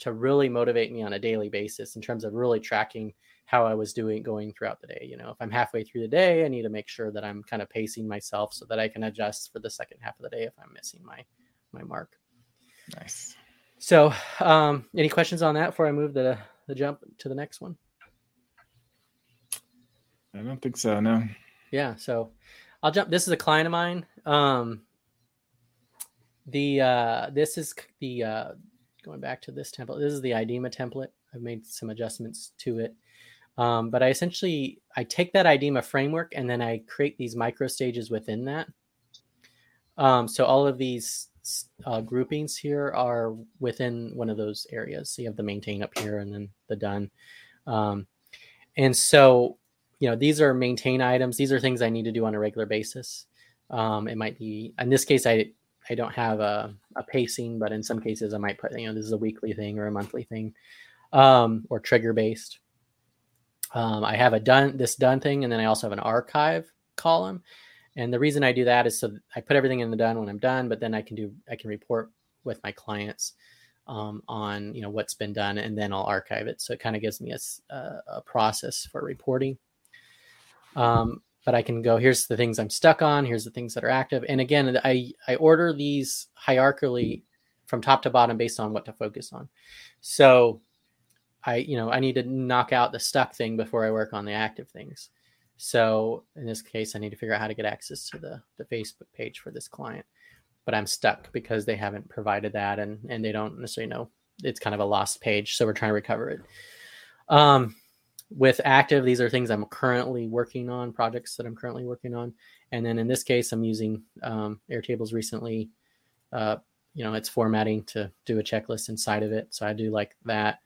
to really motivate me on a daily basis in terms of really tracking how I was doing going throughout the day. You know, if I'm halfway through the day, I need to make sure that I'm kind of pacing myself so that I can adjust for the second half of the day if I'm missing my my mark. Nice. So, um, any questions on that before I move the the jump to the next one? I don't think so. No. Yeah. So I'll jump. This is a client of mine. Um, the uh, this is the uh, going back to this template. This is the IDEMA template. I've made some adjustments to it. Um, but I essentially I take that IDEMA framework and then I create these micro stages within that. Um, so all of these uh, groupings here are within one of those areas. So you have the maintain up here and then the done. Um, and so you know these are maintain items. These are things i need to do on a regular basis. Um, it might be in this case i i don't have a, a pacing but in some cases i might put you know this is a weekly thing or a monthly thing um, or trigger based. Um, i have a done this done thing and then i also have an archive column. And the reason i do that is so i put everything in the done when i'm done but then i can do i can report with my clients um, on you know what's been done and then i'll archive it. So it kind of gives me a, a process for reporting um, but I can go, here's the things I'm stuck on, here's the things that are active. And again, I, I order these hierarchically from top to bottom based on what to focus on. So I, you know, I need to knock out the stuck thing before I work on the active things. So in this case, I need to figure out how to get access to the, the Facebook page for this client. But I'm stuck because they haven't provided that and, and they don't necessarily know it's kind of a lost page. So we're trying to recover it. Um, with active these are things i'm currently working on projects that i'm currently working on. And then in this case i'm using um, airtables recently uh, you know it's formatting to do a checklist inside of it. So i do like that.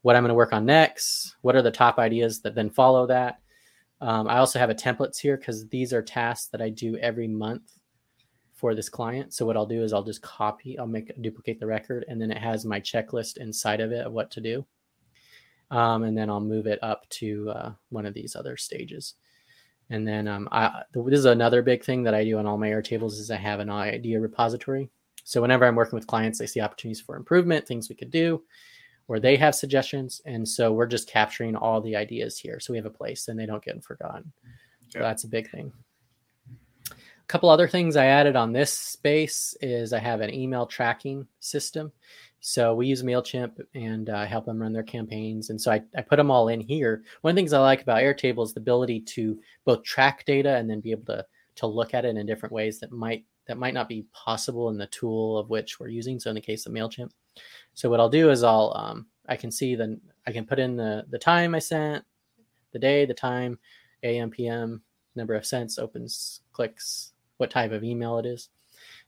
What i'm going to work on next what are the top ideas that then follow that? Um, i also have a templates here because these are tasks that i do every month for this client. So what i'll do is i'll just copy i'll make duplicate the record and then it has my checklist inside of it of what to do um, and then I'll move it up to uh, one of these other stages. And then um, I, this is another big thing that I do on all my Airtables is I have an idea repository. So whenever I'm working with clients, they see opportunities for improvement, things we could do, or they have suggestions. And so we're just capturing all the ideas here. So we have a place and they don't get forgotten. So that's a big thing. Couple other things I added on this space is I have an email tracking system. So we use MailChimp and uh, help them run their campaigns. And so I, I put them all in here. One of the things I like about Airtable is the ability to both track data and then be able to, to look at it in different ways that might that might not be possible in the tool of which we're using. So in the case of MailChimp. So what I'll do is I'll um, I can see the I can put in the the time I sent, the day, the time, AM, PM, number of cents, opens, clicks, what type of email it is.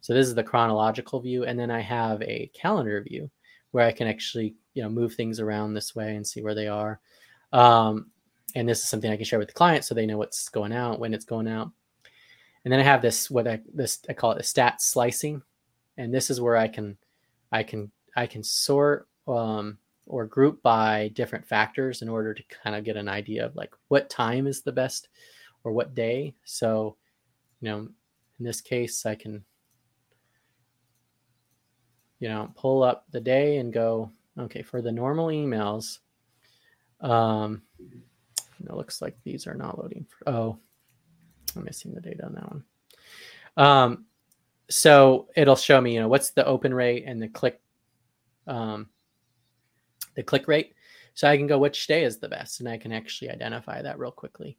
So this is the chronological view, and then I have a calendar view where I can actually you know move things around this way and see where they are. Um, and this is something I can share with the client so they know what's going out, when it's going out. And then I have this what I this I call it a stat slicing, and this is where I can I can I can sort um, or group by different factors in order to kind of get an idea of like what time is the best or what day. So, you know, in this case, I can you know, pull up the day and go, okay, for the normal emails, um, it looks like these are not loading. For, oh, I'm missing the data on that one. Um, so it'll show me, you know, what's the open rate and the click, um, the click rate. So I can go which day is the best, and I can actually identify that real quickly.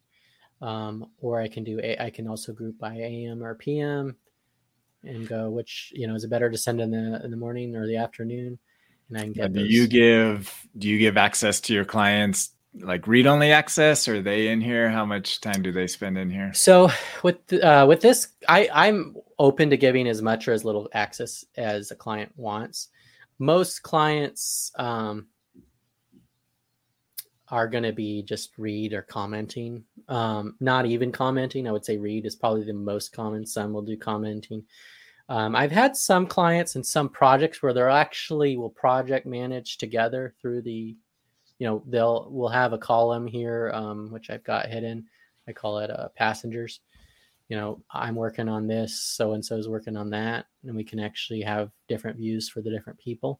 Um, or I can do a, I can also group by AM or PM, and go which you know is it better to send in the in the morning or the afternoon? And i can get do those. you give do you give access to your clients like read only access? Or are they in here? How much time do they spend in here? So with uh, with this i i'm open to giving as much or as little access as a client wants. Most clients um, are going to be just read or commenting um, not even commenting i would say read is probably the most common some will do commenting um, I've had some clients and some projects where they're actually will project manage together through the, you know, they'll we'll have a column here, um, which I've got hidden. I call it uh, passengers. You know, I'm working on this, so and so is working on that, and we can actually have different views for the different people.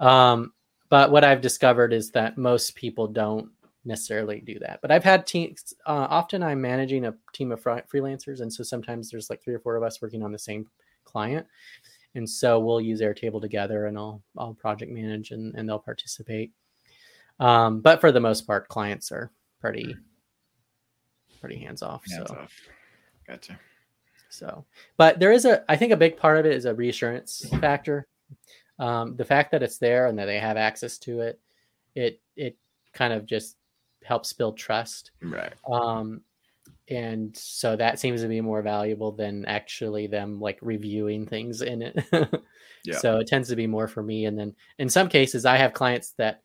Um, but what I've discovered is that most people don't necessarily do that. But I've had teams. Uh, often I'm managing a team of freelancers, and so sometimes there's like three or four of us working on the same client. And so we'll use Airtable together and I'll, I'll project manage and, and they'll participate. Um, but for the most part, clients are pretty, pretty hands off. Hands so. off. Gotcha. So, but there is a, I think a big part of it is a reassurance factor. Um, the fact that it's there and that they have access to it, it, it kind of just helps build trust. Right. Um, and so that seems to be more valuable than actually them like reviewing things in it yeah. so it tends to be more for me and then in some cases i have clients that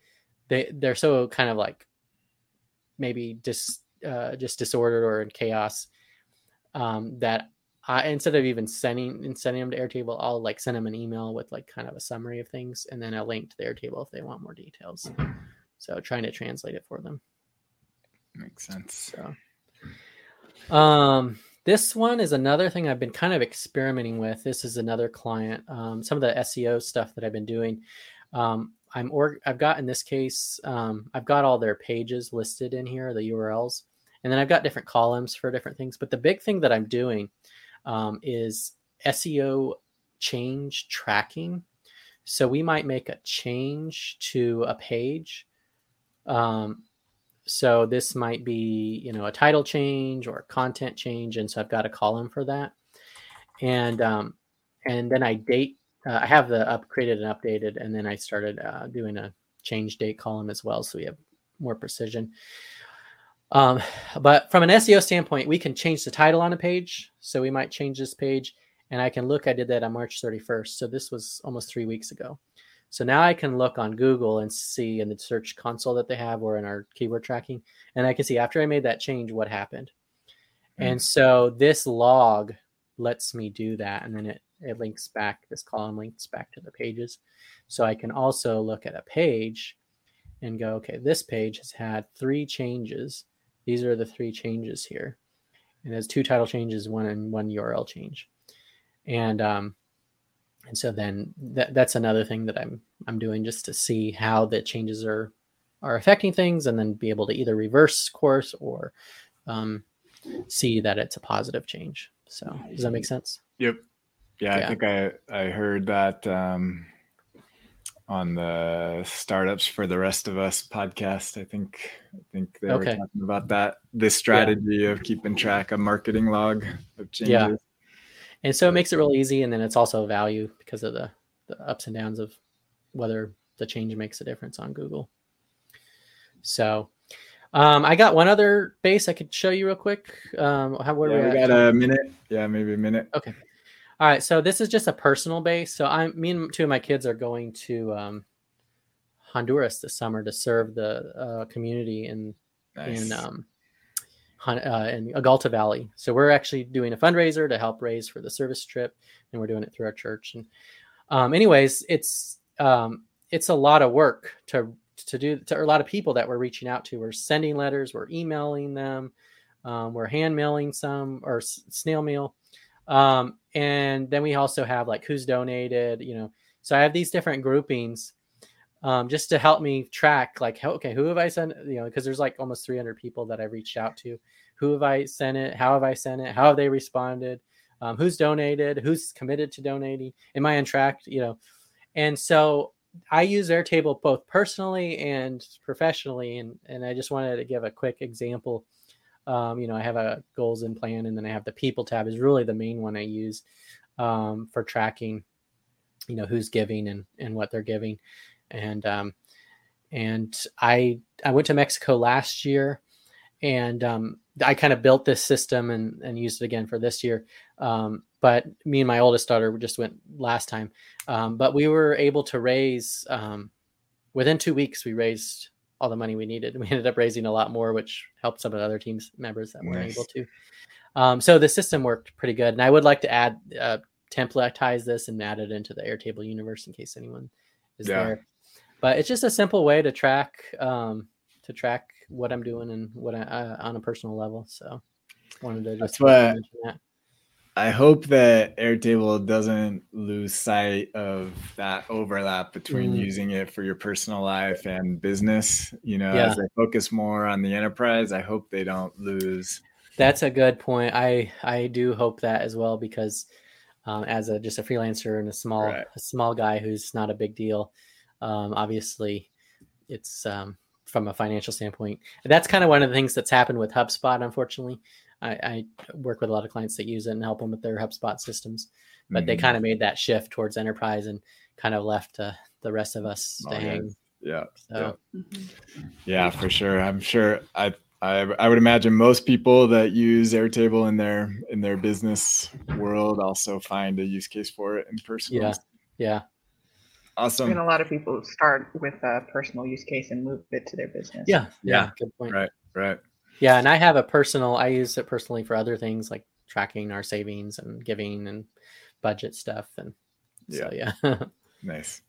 they they're so kind of like maybe just uh, just disordered or in chaos um, that I, instead of even sending and sending them to Airtable, I'll like send them an email with like kind of a summary of things and then a link to the Airtable if they want more details. So trying to translate it for them. Makes sense. So um, this one is another thing I've been kind of experimenting with. This is another client. Um, some of the SEO stuff that I've been doing. Um, I'm or I've got in this case, um, I've got all their pages listed in here, the URLs, and then I've got different columns for different things. But the big thing that I'm doing um, is SEO change tracking. So we might make a change to a page. Um, so this might be, you know, a title change or content change, and so I've got a column for that. And um, and then I date. Uh, I have the up created and updated, and then I started uh, doing a change date column as well, so we have more precision. Um, but from an SEO standpoint, we can change the title on a page. So we might change this page, and I can look. I did that on March 31st, so this was almost three weeks ago. So now I can look on Google and see in the search console that they have or in our keyword tracking, and I can see after I made that change what happened. Mm. And so this log lets me do that, and then it it links back. This column links back to the pages, so I can also look at a page and go, okay, this page has had three changes. These are the three changes here, and there's two title changes, one and one URL change, and um, and so then that, that's another thing that I'm I'm doing just to see how the changes are are affecting things, and then be able to either reverse course or um, see that it's a positive change. So does that make sense? Yep. Yeah, yeah. I think I I heard that um, on the startups for the rest of us podcast. I think I think they okay. were talking about that this strategy yeah. of keeping track of marketing log of changes. Yeah. And so it makes it really easy, and then it's also value because of the the ups and downs of whether the change makes a difference on Google. So um, I got one other base I could show you real quick. Um, how yeah, we, we got a minute? Yeah, maybe a minute. Okay. All right. So this is just a personal base. So I'm me and two of my kids are going to um, Honduras this summer to serve the uh, community in nice. in um, uh, in Agulta Valley. So we're actually doing a fundraiser to help raise for the service trip, and we're doing it through our church. And um, anyways, it's um, it's a lot of work to to do to a lot of people that we're reaching out to. We're sending letters, we're emailing them, um, we're hand mailing some or s- snail mail, um, and then we also have like who's donated. You know, so I have these different groupings. Um, just to help me track, like, okay, who have I sent? You know, because there's like almost 300 people that I've reached out to. Who have I sent it? How have I sent it? How have they responded? Um, who's donated? Who's committed to donating? Am I on track? You know, and so I use Airtable both personally and professionally, and and I just wanted to give a quick example. Um, you know, I have a goals and plan, and then I have the people tab is really the main one I use um, for tracking. You know, who's giving and and what they're giving, and um, and I I went to Mexico last year, and um, I kind of built this system and and used it again for this year. Um, but me and my oldest daughter just went last time. Um, but we were able to raise um, within two weeks. We raised all the money we needed. We ended up raising a lot more, which helped some of the other teams members that weren't able to. Um, so the system worked pretty good. And I would like to add uh, templatize this and add it into the Airtable universe in case anyone is yeah. there. But it's just a simple way to track um, to track what I'm doing and what I, uh, on a personal level. So wanted to just That's what, that. I hope that Airtable doesn't lose sight of that overlap between mm. using it for your personal life and business. You know, yeah. as they focus more on the enterprise, I hope they don't lose. That's a good point. I I do hope that as well because um, as a just a freelancer and a small right. a small guy who's not a big deal, um, obviously, it's um, from a financial standpoint. That's kind of one of the things that's happened with HubSpot, unfortunately. I, I, work with a lot of clients that use it and help them with their HubSpot systems, but mm-hmm. they kind of made that shift towards enterprise and kind of left uh, the rest of us to oh, hang. Yeah. So. Yeah. Mm-hmm. yeah, for sure. I'm sure I, I, I would imagine most people that use Airtable in their in their business world also find a use case for it in person. Yeah. Yeah. Awesome. And a lot of people start with a personal use case and move it to their business. Yeah. Yeah. yeah. Good point. Right. Right. Yeah, and I have a personal. I use it personally for other things like tracking our savings and giving and budget stuff. And yeah, so, yeah. nice,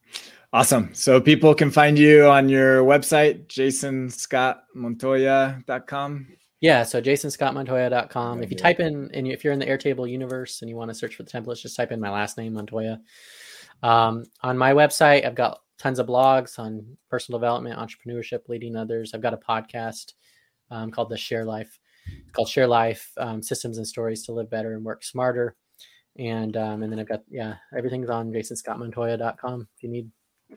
awesome. So people can find you on your website, jasonscottmontoya.com. Yeah, so jasonscottmontoya.com. If you type in, and if you're in the Airtable universe and you want to search for the templates, just type in my last name, Montoya. Um, on my website, I've got tons of blogs on personal development, entrepreneurship, leading others. I've got a podcast um, called the Share Life. It's called Share Life um, Systems and Stories to Live Better and Work Smarter. And um, and then I've got yeah everything's on jasonscottmontoya.com if you need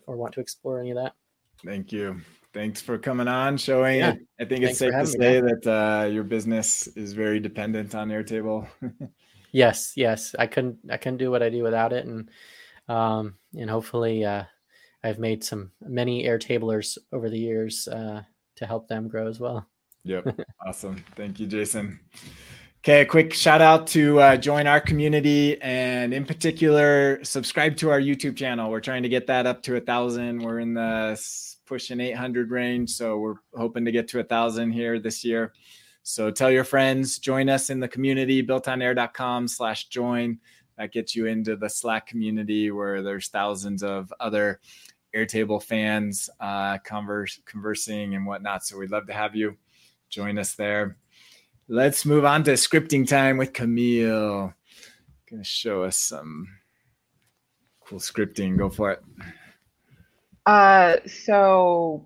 or want to explore any of that. Thank you. Thanks for coming on, showing yeah. I think Thanks it's safe to say me, that uh, your business is very dependent on Airtable. yes, yes. I couldn't I couldn't do what I do without it, and um, and hopefully uh, I've made some many Airtablers over the years uh, to help them grow as well. Yep. awesome. Thank you, Jason. Okay, a quick shout out to uh, join our community and in particular, subscribe to our YouTube channel. We're trying to get that up to a thousand. We're in the pushing 800 range. So we're hoping to get to a thousand here this year. So tell your friends, join us in the community, builtonair.com slash join. That gets you into the Slack community where there's thousands of other Airtable fans uh, converse, conversing and whatnot. So we'd love to have you join us there. Let's move on to scripting time with Kamille. Going to show us some cool scripting. Go for it. Uh, so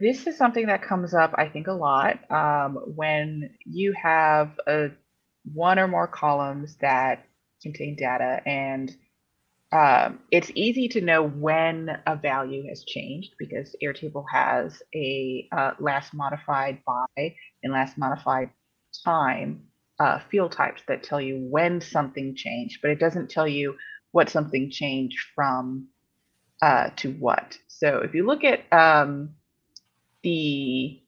this is something that comes up, I think, a lot um, when you have a one or more columns that contain data and um, it's easy to know when a value has changed because Airtable has a uh, last modified by and last modified time uh, field types that tell you when something changed, but it doesn't tell you what something changed from uh, to what. So if you look at um, the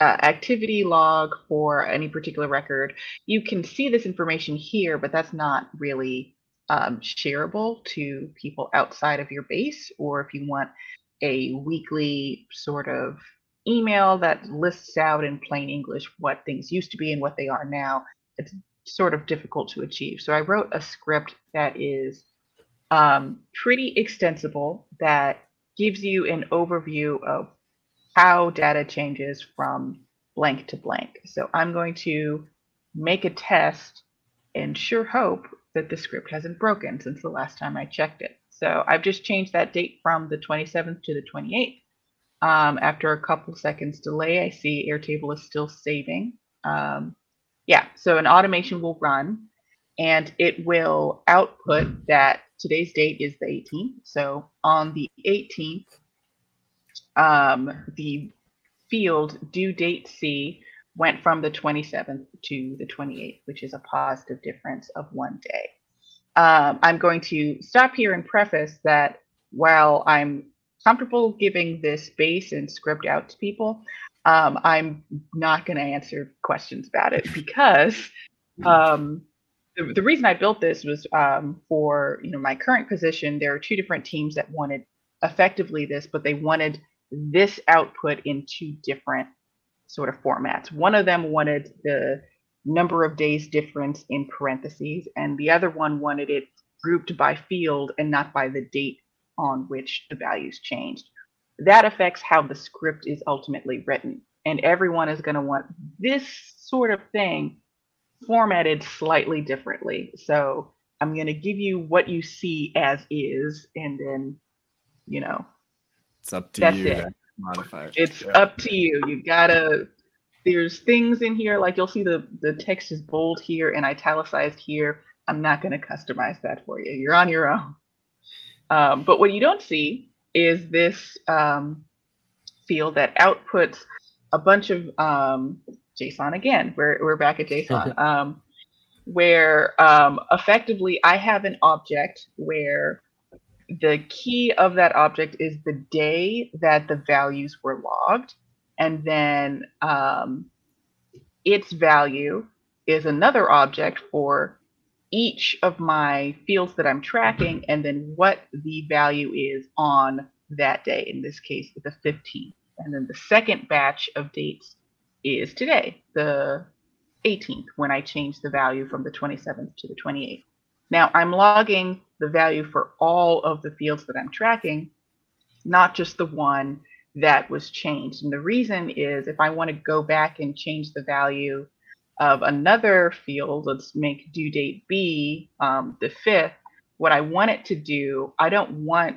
uh, activity log for any particular record, you can see this information here, but that's not really um, shareable to people outside of your base. Or if you want a weekly sort of email that lists out in plain English what things used to be and what they are now, it's sort of difficult to achieve. So I wrote a script that is um, pretty extensible that gives you an overview of how data changes from blank to blank. So I'm going to make a test and sure hope that the script hasn't broken since the last time I checked it. So I've just changed that date from the 27th to the 28th. Um, after a couple seconds delay, I see Airtable is still saving. Um, yeah, so an automation will run and it will output that today's date is the 18th. So on the 18th, um, the field due date C went from the 27th to the 28th, which is a positive difference of one day. Um, I'm going to stop here and preface that while I'm comfortable giving this base and script out to people, um, I'm not going to answer questions about it because um, the, the, reason I built this was um, for you know my current position. There are two different teams that wanted effectively this, but they wanted this output in two different sort of formats. One of them wanted the number of days difference in parentheses, and the other one wanted it grouped by field and not by the date on which the values changed. That affects how the script is ultimately written. And everyone is going to want this sort of thing formatted slightly differently. So I'm going to give you what you see as is, and then, you know, it's up to you. It. Modify. It's yeah. up to you. You gotta. There's things in here like you'll see the the text is bold here and italicized here. I'm not going to customize that for you. You're on your own. Um, but what you don't see is this um, field that outputs a bunch of um, JSON again. We're, we're back at JSON, um, where um, effectively I have an object where the key of that object is the day that the values were logged, and then um, its value is another object for each of my fields that I'm tracking, and then what the value is on that day. In this case, the 15th. And then the second batch of dates is today, the 18th, when I change the value from the 27th to the 28th. Now I'm logging the value for all of the fields that I'm tracking, not just the one that was changed. And the reason is if I want to go back and change the value of another field, let's make due date B um, the 5th, what I want it to do, I don't want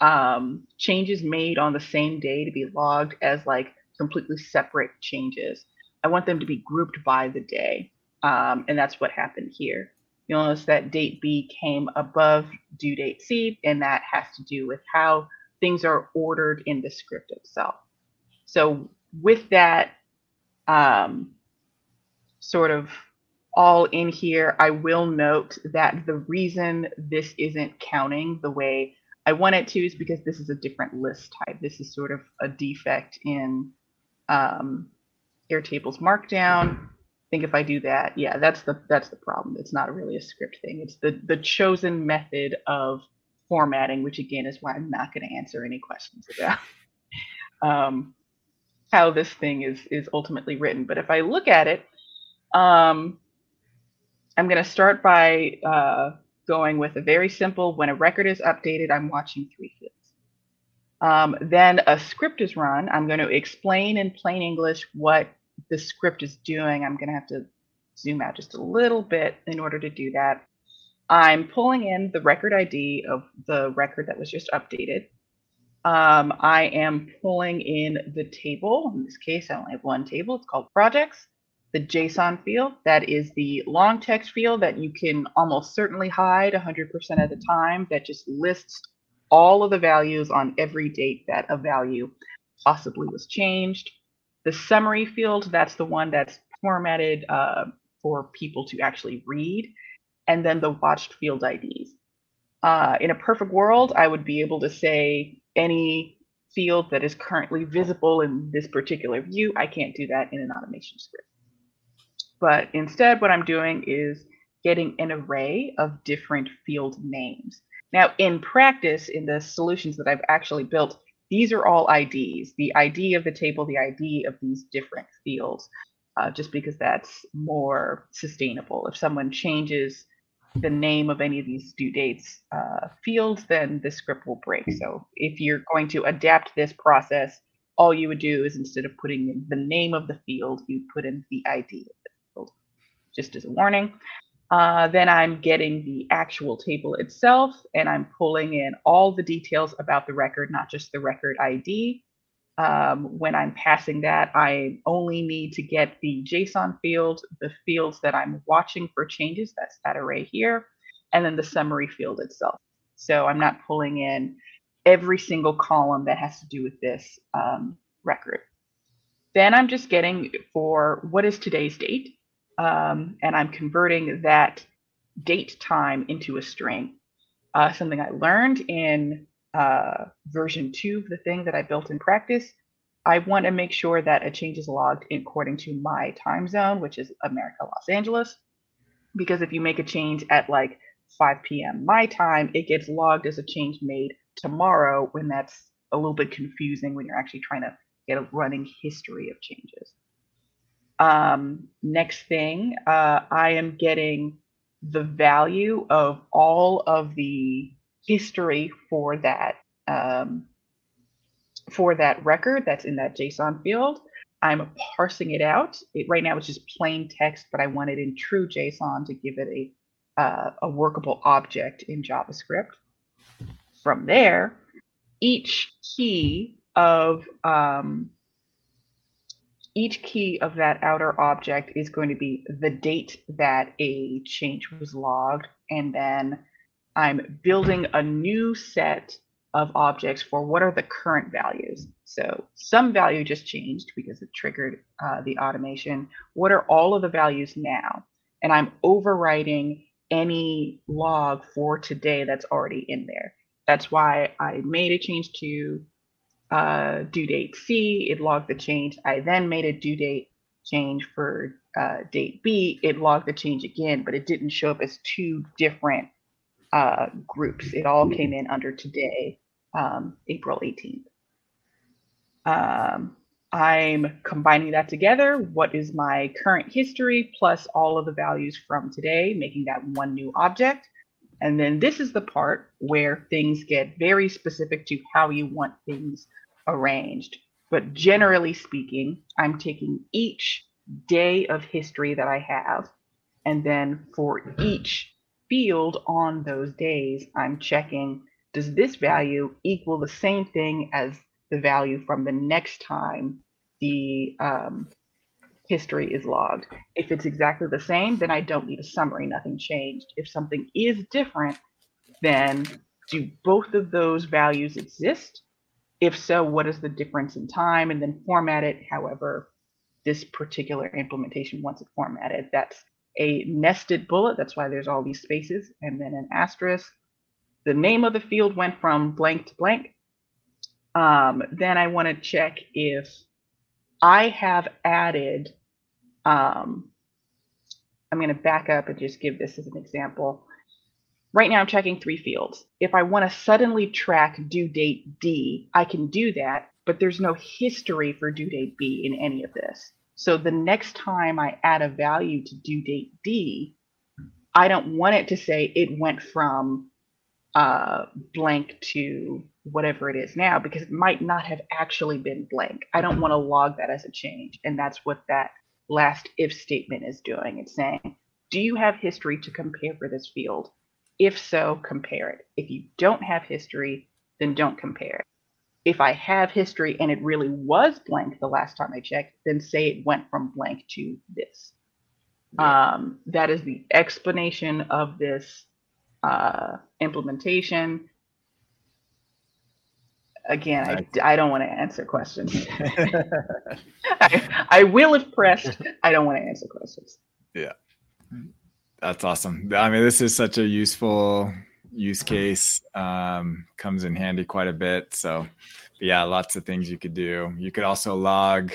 um, changes made on the same day to be logged as like completely separate changes. I want them to be grouped by the day. Um, and that's what happened here. You'll notice that date B came above due date C, and that has to do with how things are ordered in the script itself. So with that um, sort of all in here, I will note that the reason this isn't counting the way I want it to is because this is a different list type. This is sort of a defect in um, Airtable's Markdown think if I do that, yeah, that's the that's the problem. It's not really a script thing. It's the the chosen method of formatting, which again is why I'm not going to answer any questions about um, how this thing is is ultimately written. But if I look at it, um, I'm going to start by uh, going with a very simple. When a record is updated, I'm watching three fields. Um, then a script is run. I'm going to explain in plain English what the script is doing. I'm going to have to zoom out just a little bit in order to do that. I'm pulling in the record ID of the record that was just updated. um, I am pulling in the table. In this case, I only have one table. It's called projects. The JSON field, that is the long text field that you can almost certainly hide 100% of the time, that just lists all of the values on every date that a value possibly was changed. The summary field, that's the one that's formatted uh, for people to actually read. And then the watched field IDs. Uh, in a perfect world, I would be able to say any field that is currently visible in this particular view. I can't do that in an automation script. But instead, what I'm doing is getting an array of different field names. Now, in practice, in the solutions that I've actually built, these are all IDs, the ID of the table, the ID of these different fields, uh, just because that's more sustainable. If someone changes the name of any of these due dates uh, fields, then the script will break. So if you're going to adapt this process, all you would do is instead of putting in the name of the field, you put in the ID of the field, just as a warning. Uh, then I'm getting the actual table itself and I'm pulling in all the details about the record, not just the record ID. Um, when I'm passing that, I only need to get the JSON field, the fields that I'm watching for changes, that's that array here, and then the summary field itself. So I'm not pulling in every single column that has to do with this um, record. Then I'm just getting for what is today's date, um, and I'm converting that date time into a string. Uh, something I learned in uh, version two of the thing that I built in practice, I want to make sure that a change is logged according to my time zone, which is America, Los Angeles. Because if you make a change at like 5 p.m. my time, it gets logged as a change made tomorrow when that's a little bit confusing when you're actually trying to get a running history of changes. Um, next thing, uh, I am getting the value of all of the history for that um, for that record that's in that JSON field. I'm parsing it out. It, right now it's just plain text, but I want it in true JSON to give it a uh, a workable object in JavaScript. From there, each key of um, each key of that outer object is going to be the date that a change was logged, and then I'm building a new set of objects for what are the current values. So some value just changed because it triggered uh, the automation. What are all of the values now? And I'm overwriting any log for today that's already in there. That's why I made a change to uh, due date C. It logged the change. I then made a due date change for uh, date B. It logged the change again, but it didn't show up as two different uh, groups. It all came in under today, um, April 18th. Um, I'm combining that together. What is my current history plus all of the values from today, making that one new object. And then this is the part where things get very specific to how you want things arranged. But generally speaking, I'm taking each day of history that I have, and then for each field on those days, I'm checking does this value equal the same thing as the value from the next time the um, history is logged? If it's exactly the same, then I don't need a summary, nothing changed. If something is different, then do both of those values exist? If so, what is the difference in time? And then format it however this particular implementation wants it formatted. That's a nested bullet. That's why there's all these spaces and then an asterisk. The name of the field went from blank to blank. Um, then I want to check if I have added, um, I'm going to back up and just give this as an example. Right now I'm checking three fields. If I want to suddenly track due date D, I can do that, but there's no history for due date B in any of this. So the next time I add a value to due date D, I don't want it to say it went from uh, blank to whatever it is now because it might not have actually been blank. I don't want to log that as a change. And that's what that last if statement is doing. It's saying, do you have history to compare for this field? If so, compare it. If you don't have history, then don't compare it. if I have history and it really was blank the last time I checked, then say it went from blank to this. Yeah. Um, that is the explanation of this uh, implementation. Again, I, I don't want to answer questions. I, I will if pressed. I don't want to answer questions. Yeah. That's awesome. I mean, this is such a useful use case. Um, comes in handy quite a bit. So, yeah, lots of things you could do. You could also log,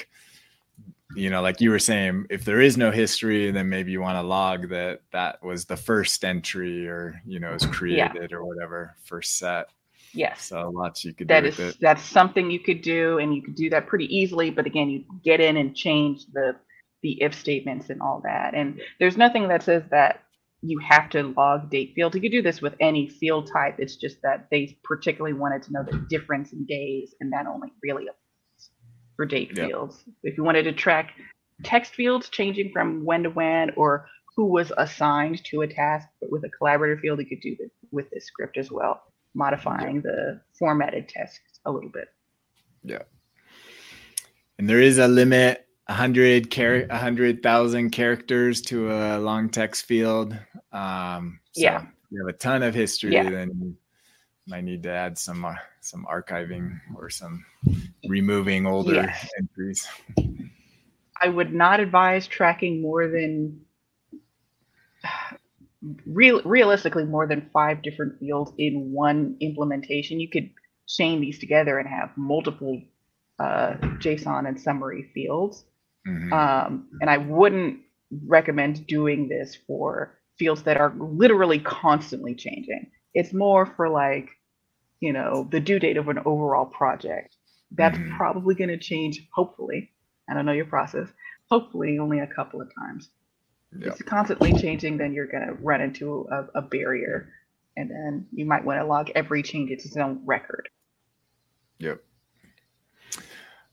you know, like you were saying, if there is no history, then maybe you want to log that that was the first entry or, you know, was created yeah. or whatever, first set. Yes. So lots you could. That is that's something you could do, and you could do that pretty easily. But again, you get in and change the the if statements and all that. And there's nothing that says that you have to log date field. You could do this with any field type. It's just that they particularly wanted to know the difference in days, and that only really applies for date yep. fields. If you wanted to track text fields changing from when to when or who was assigned to a task, but with a collaborator field, you could do this with this script as well, modifying yep. the formatted text a little bit. Yeah. And there is a limit a hundred char- a hundred thousand characters to a long text field. Um, so yeah, you have a ton of history. Yeah. Then you might need to add some uh, some archiving or some removing older yes. entries. I would not advise tracking more than real realistically more than five different fields in one implementation. You could chain these together and have multiple uh, JSON and summary fields. Mm-hmm. Um, and I wouldn't recommend doing this for fields that are literally constantly changing. It's more for like, you know, the due date of an overall project. That's mm-hmm. probably going to change, hopefully. I don't know your process. Hopefully, only a couple of times. Yep. If it's constantly changing, then you're going to run into a, a barrier. And then you might want to log every change to its own record. Yep.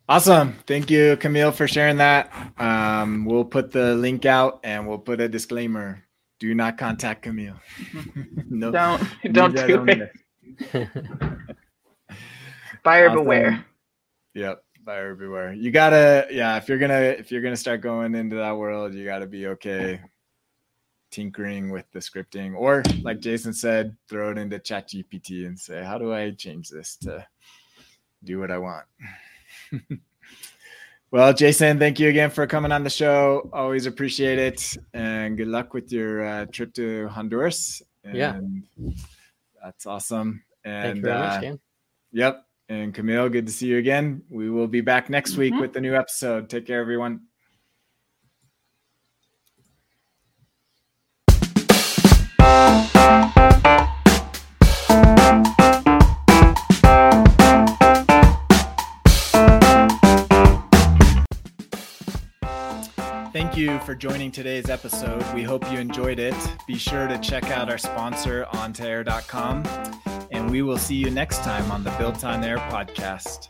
Awesome. Thank you, Kamille, for sharing that. Um, we'll put the link out and we'll put a disclaimer. Do not contact Kamille. no, don't don't do it. Buyer awesome. beware. Yep, buyer beware. You gotta, yeah. If you're gonna if you're gonna start going into that world, you gotta be okay tinkering with the scripting, or like Jason said, throw it into Chat GPT and say, "How do I change this to do what I want?" well, Jason, thank you again for coming on the show. Always appreciate it. And good luck with your uh, trip to Honduras. And yeah. That's awesome. And thank you very uh, much, Dan. Yep. And Kamille, good to see you again. We will be back next mm-hmm. week with the new episode. Take care, everyone. You for joining today's episode. We hope you enjoyed it. Be sure to check out our sponsor, on2air.com, and we will see you next time on the BuiltOnAir podcast.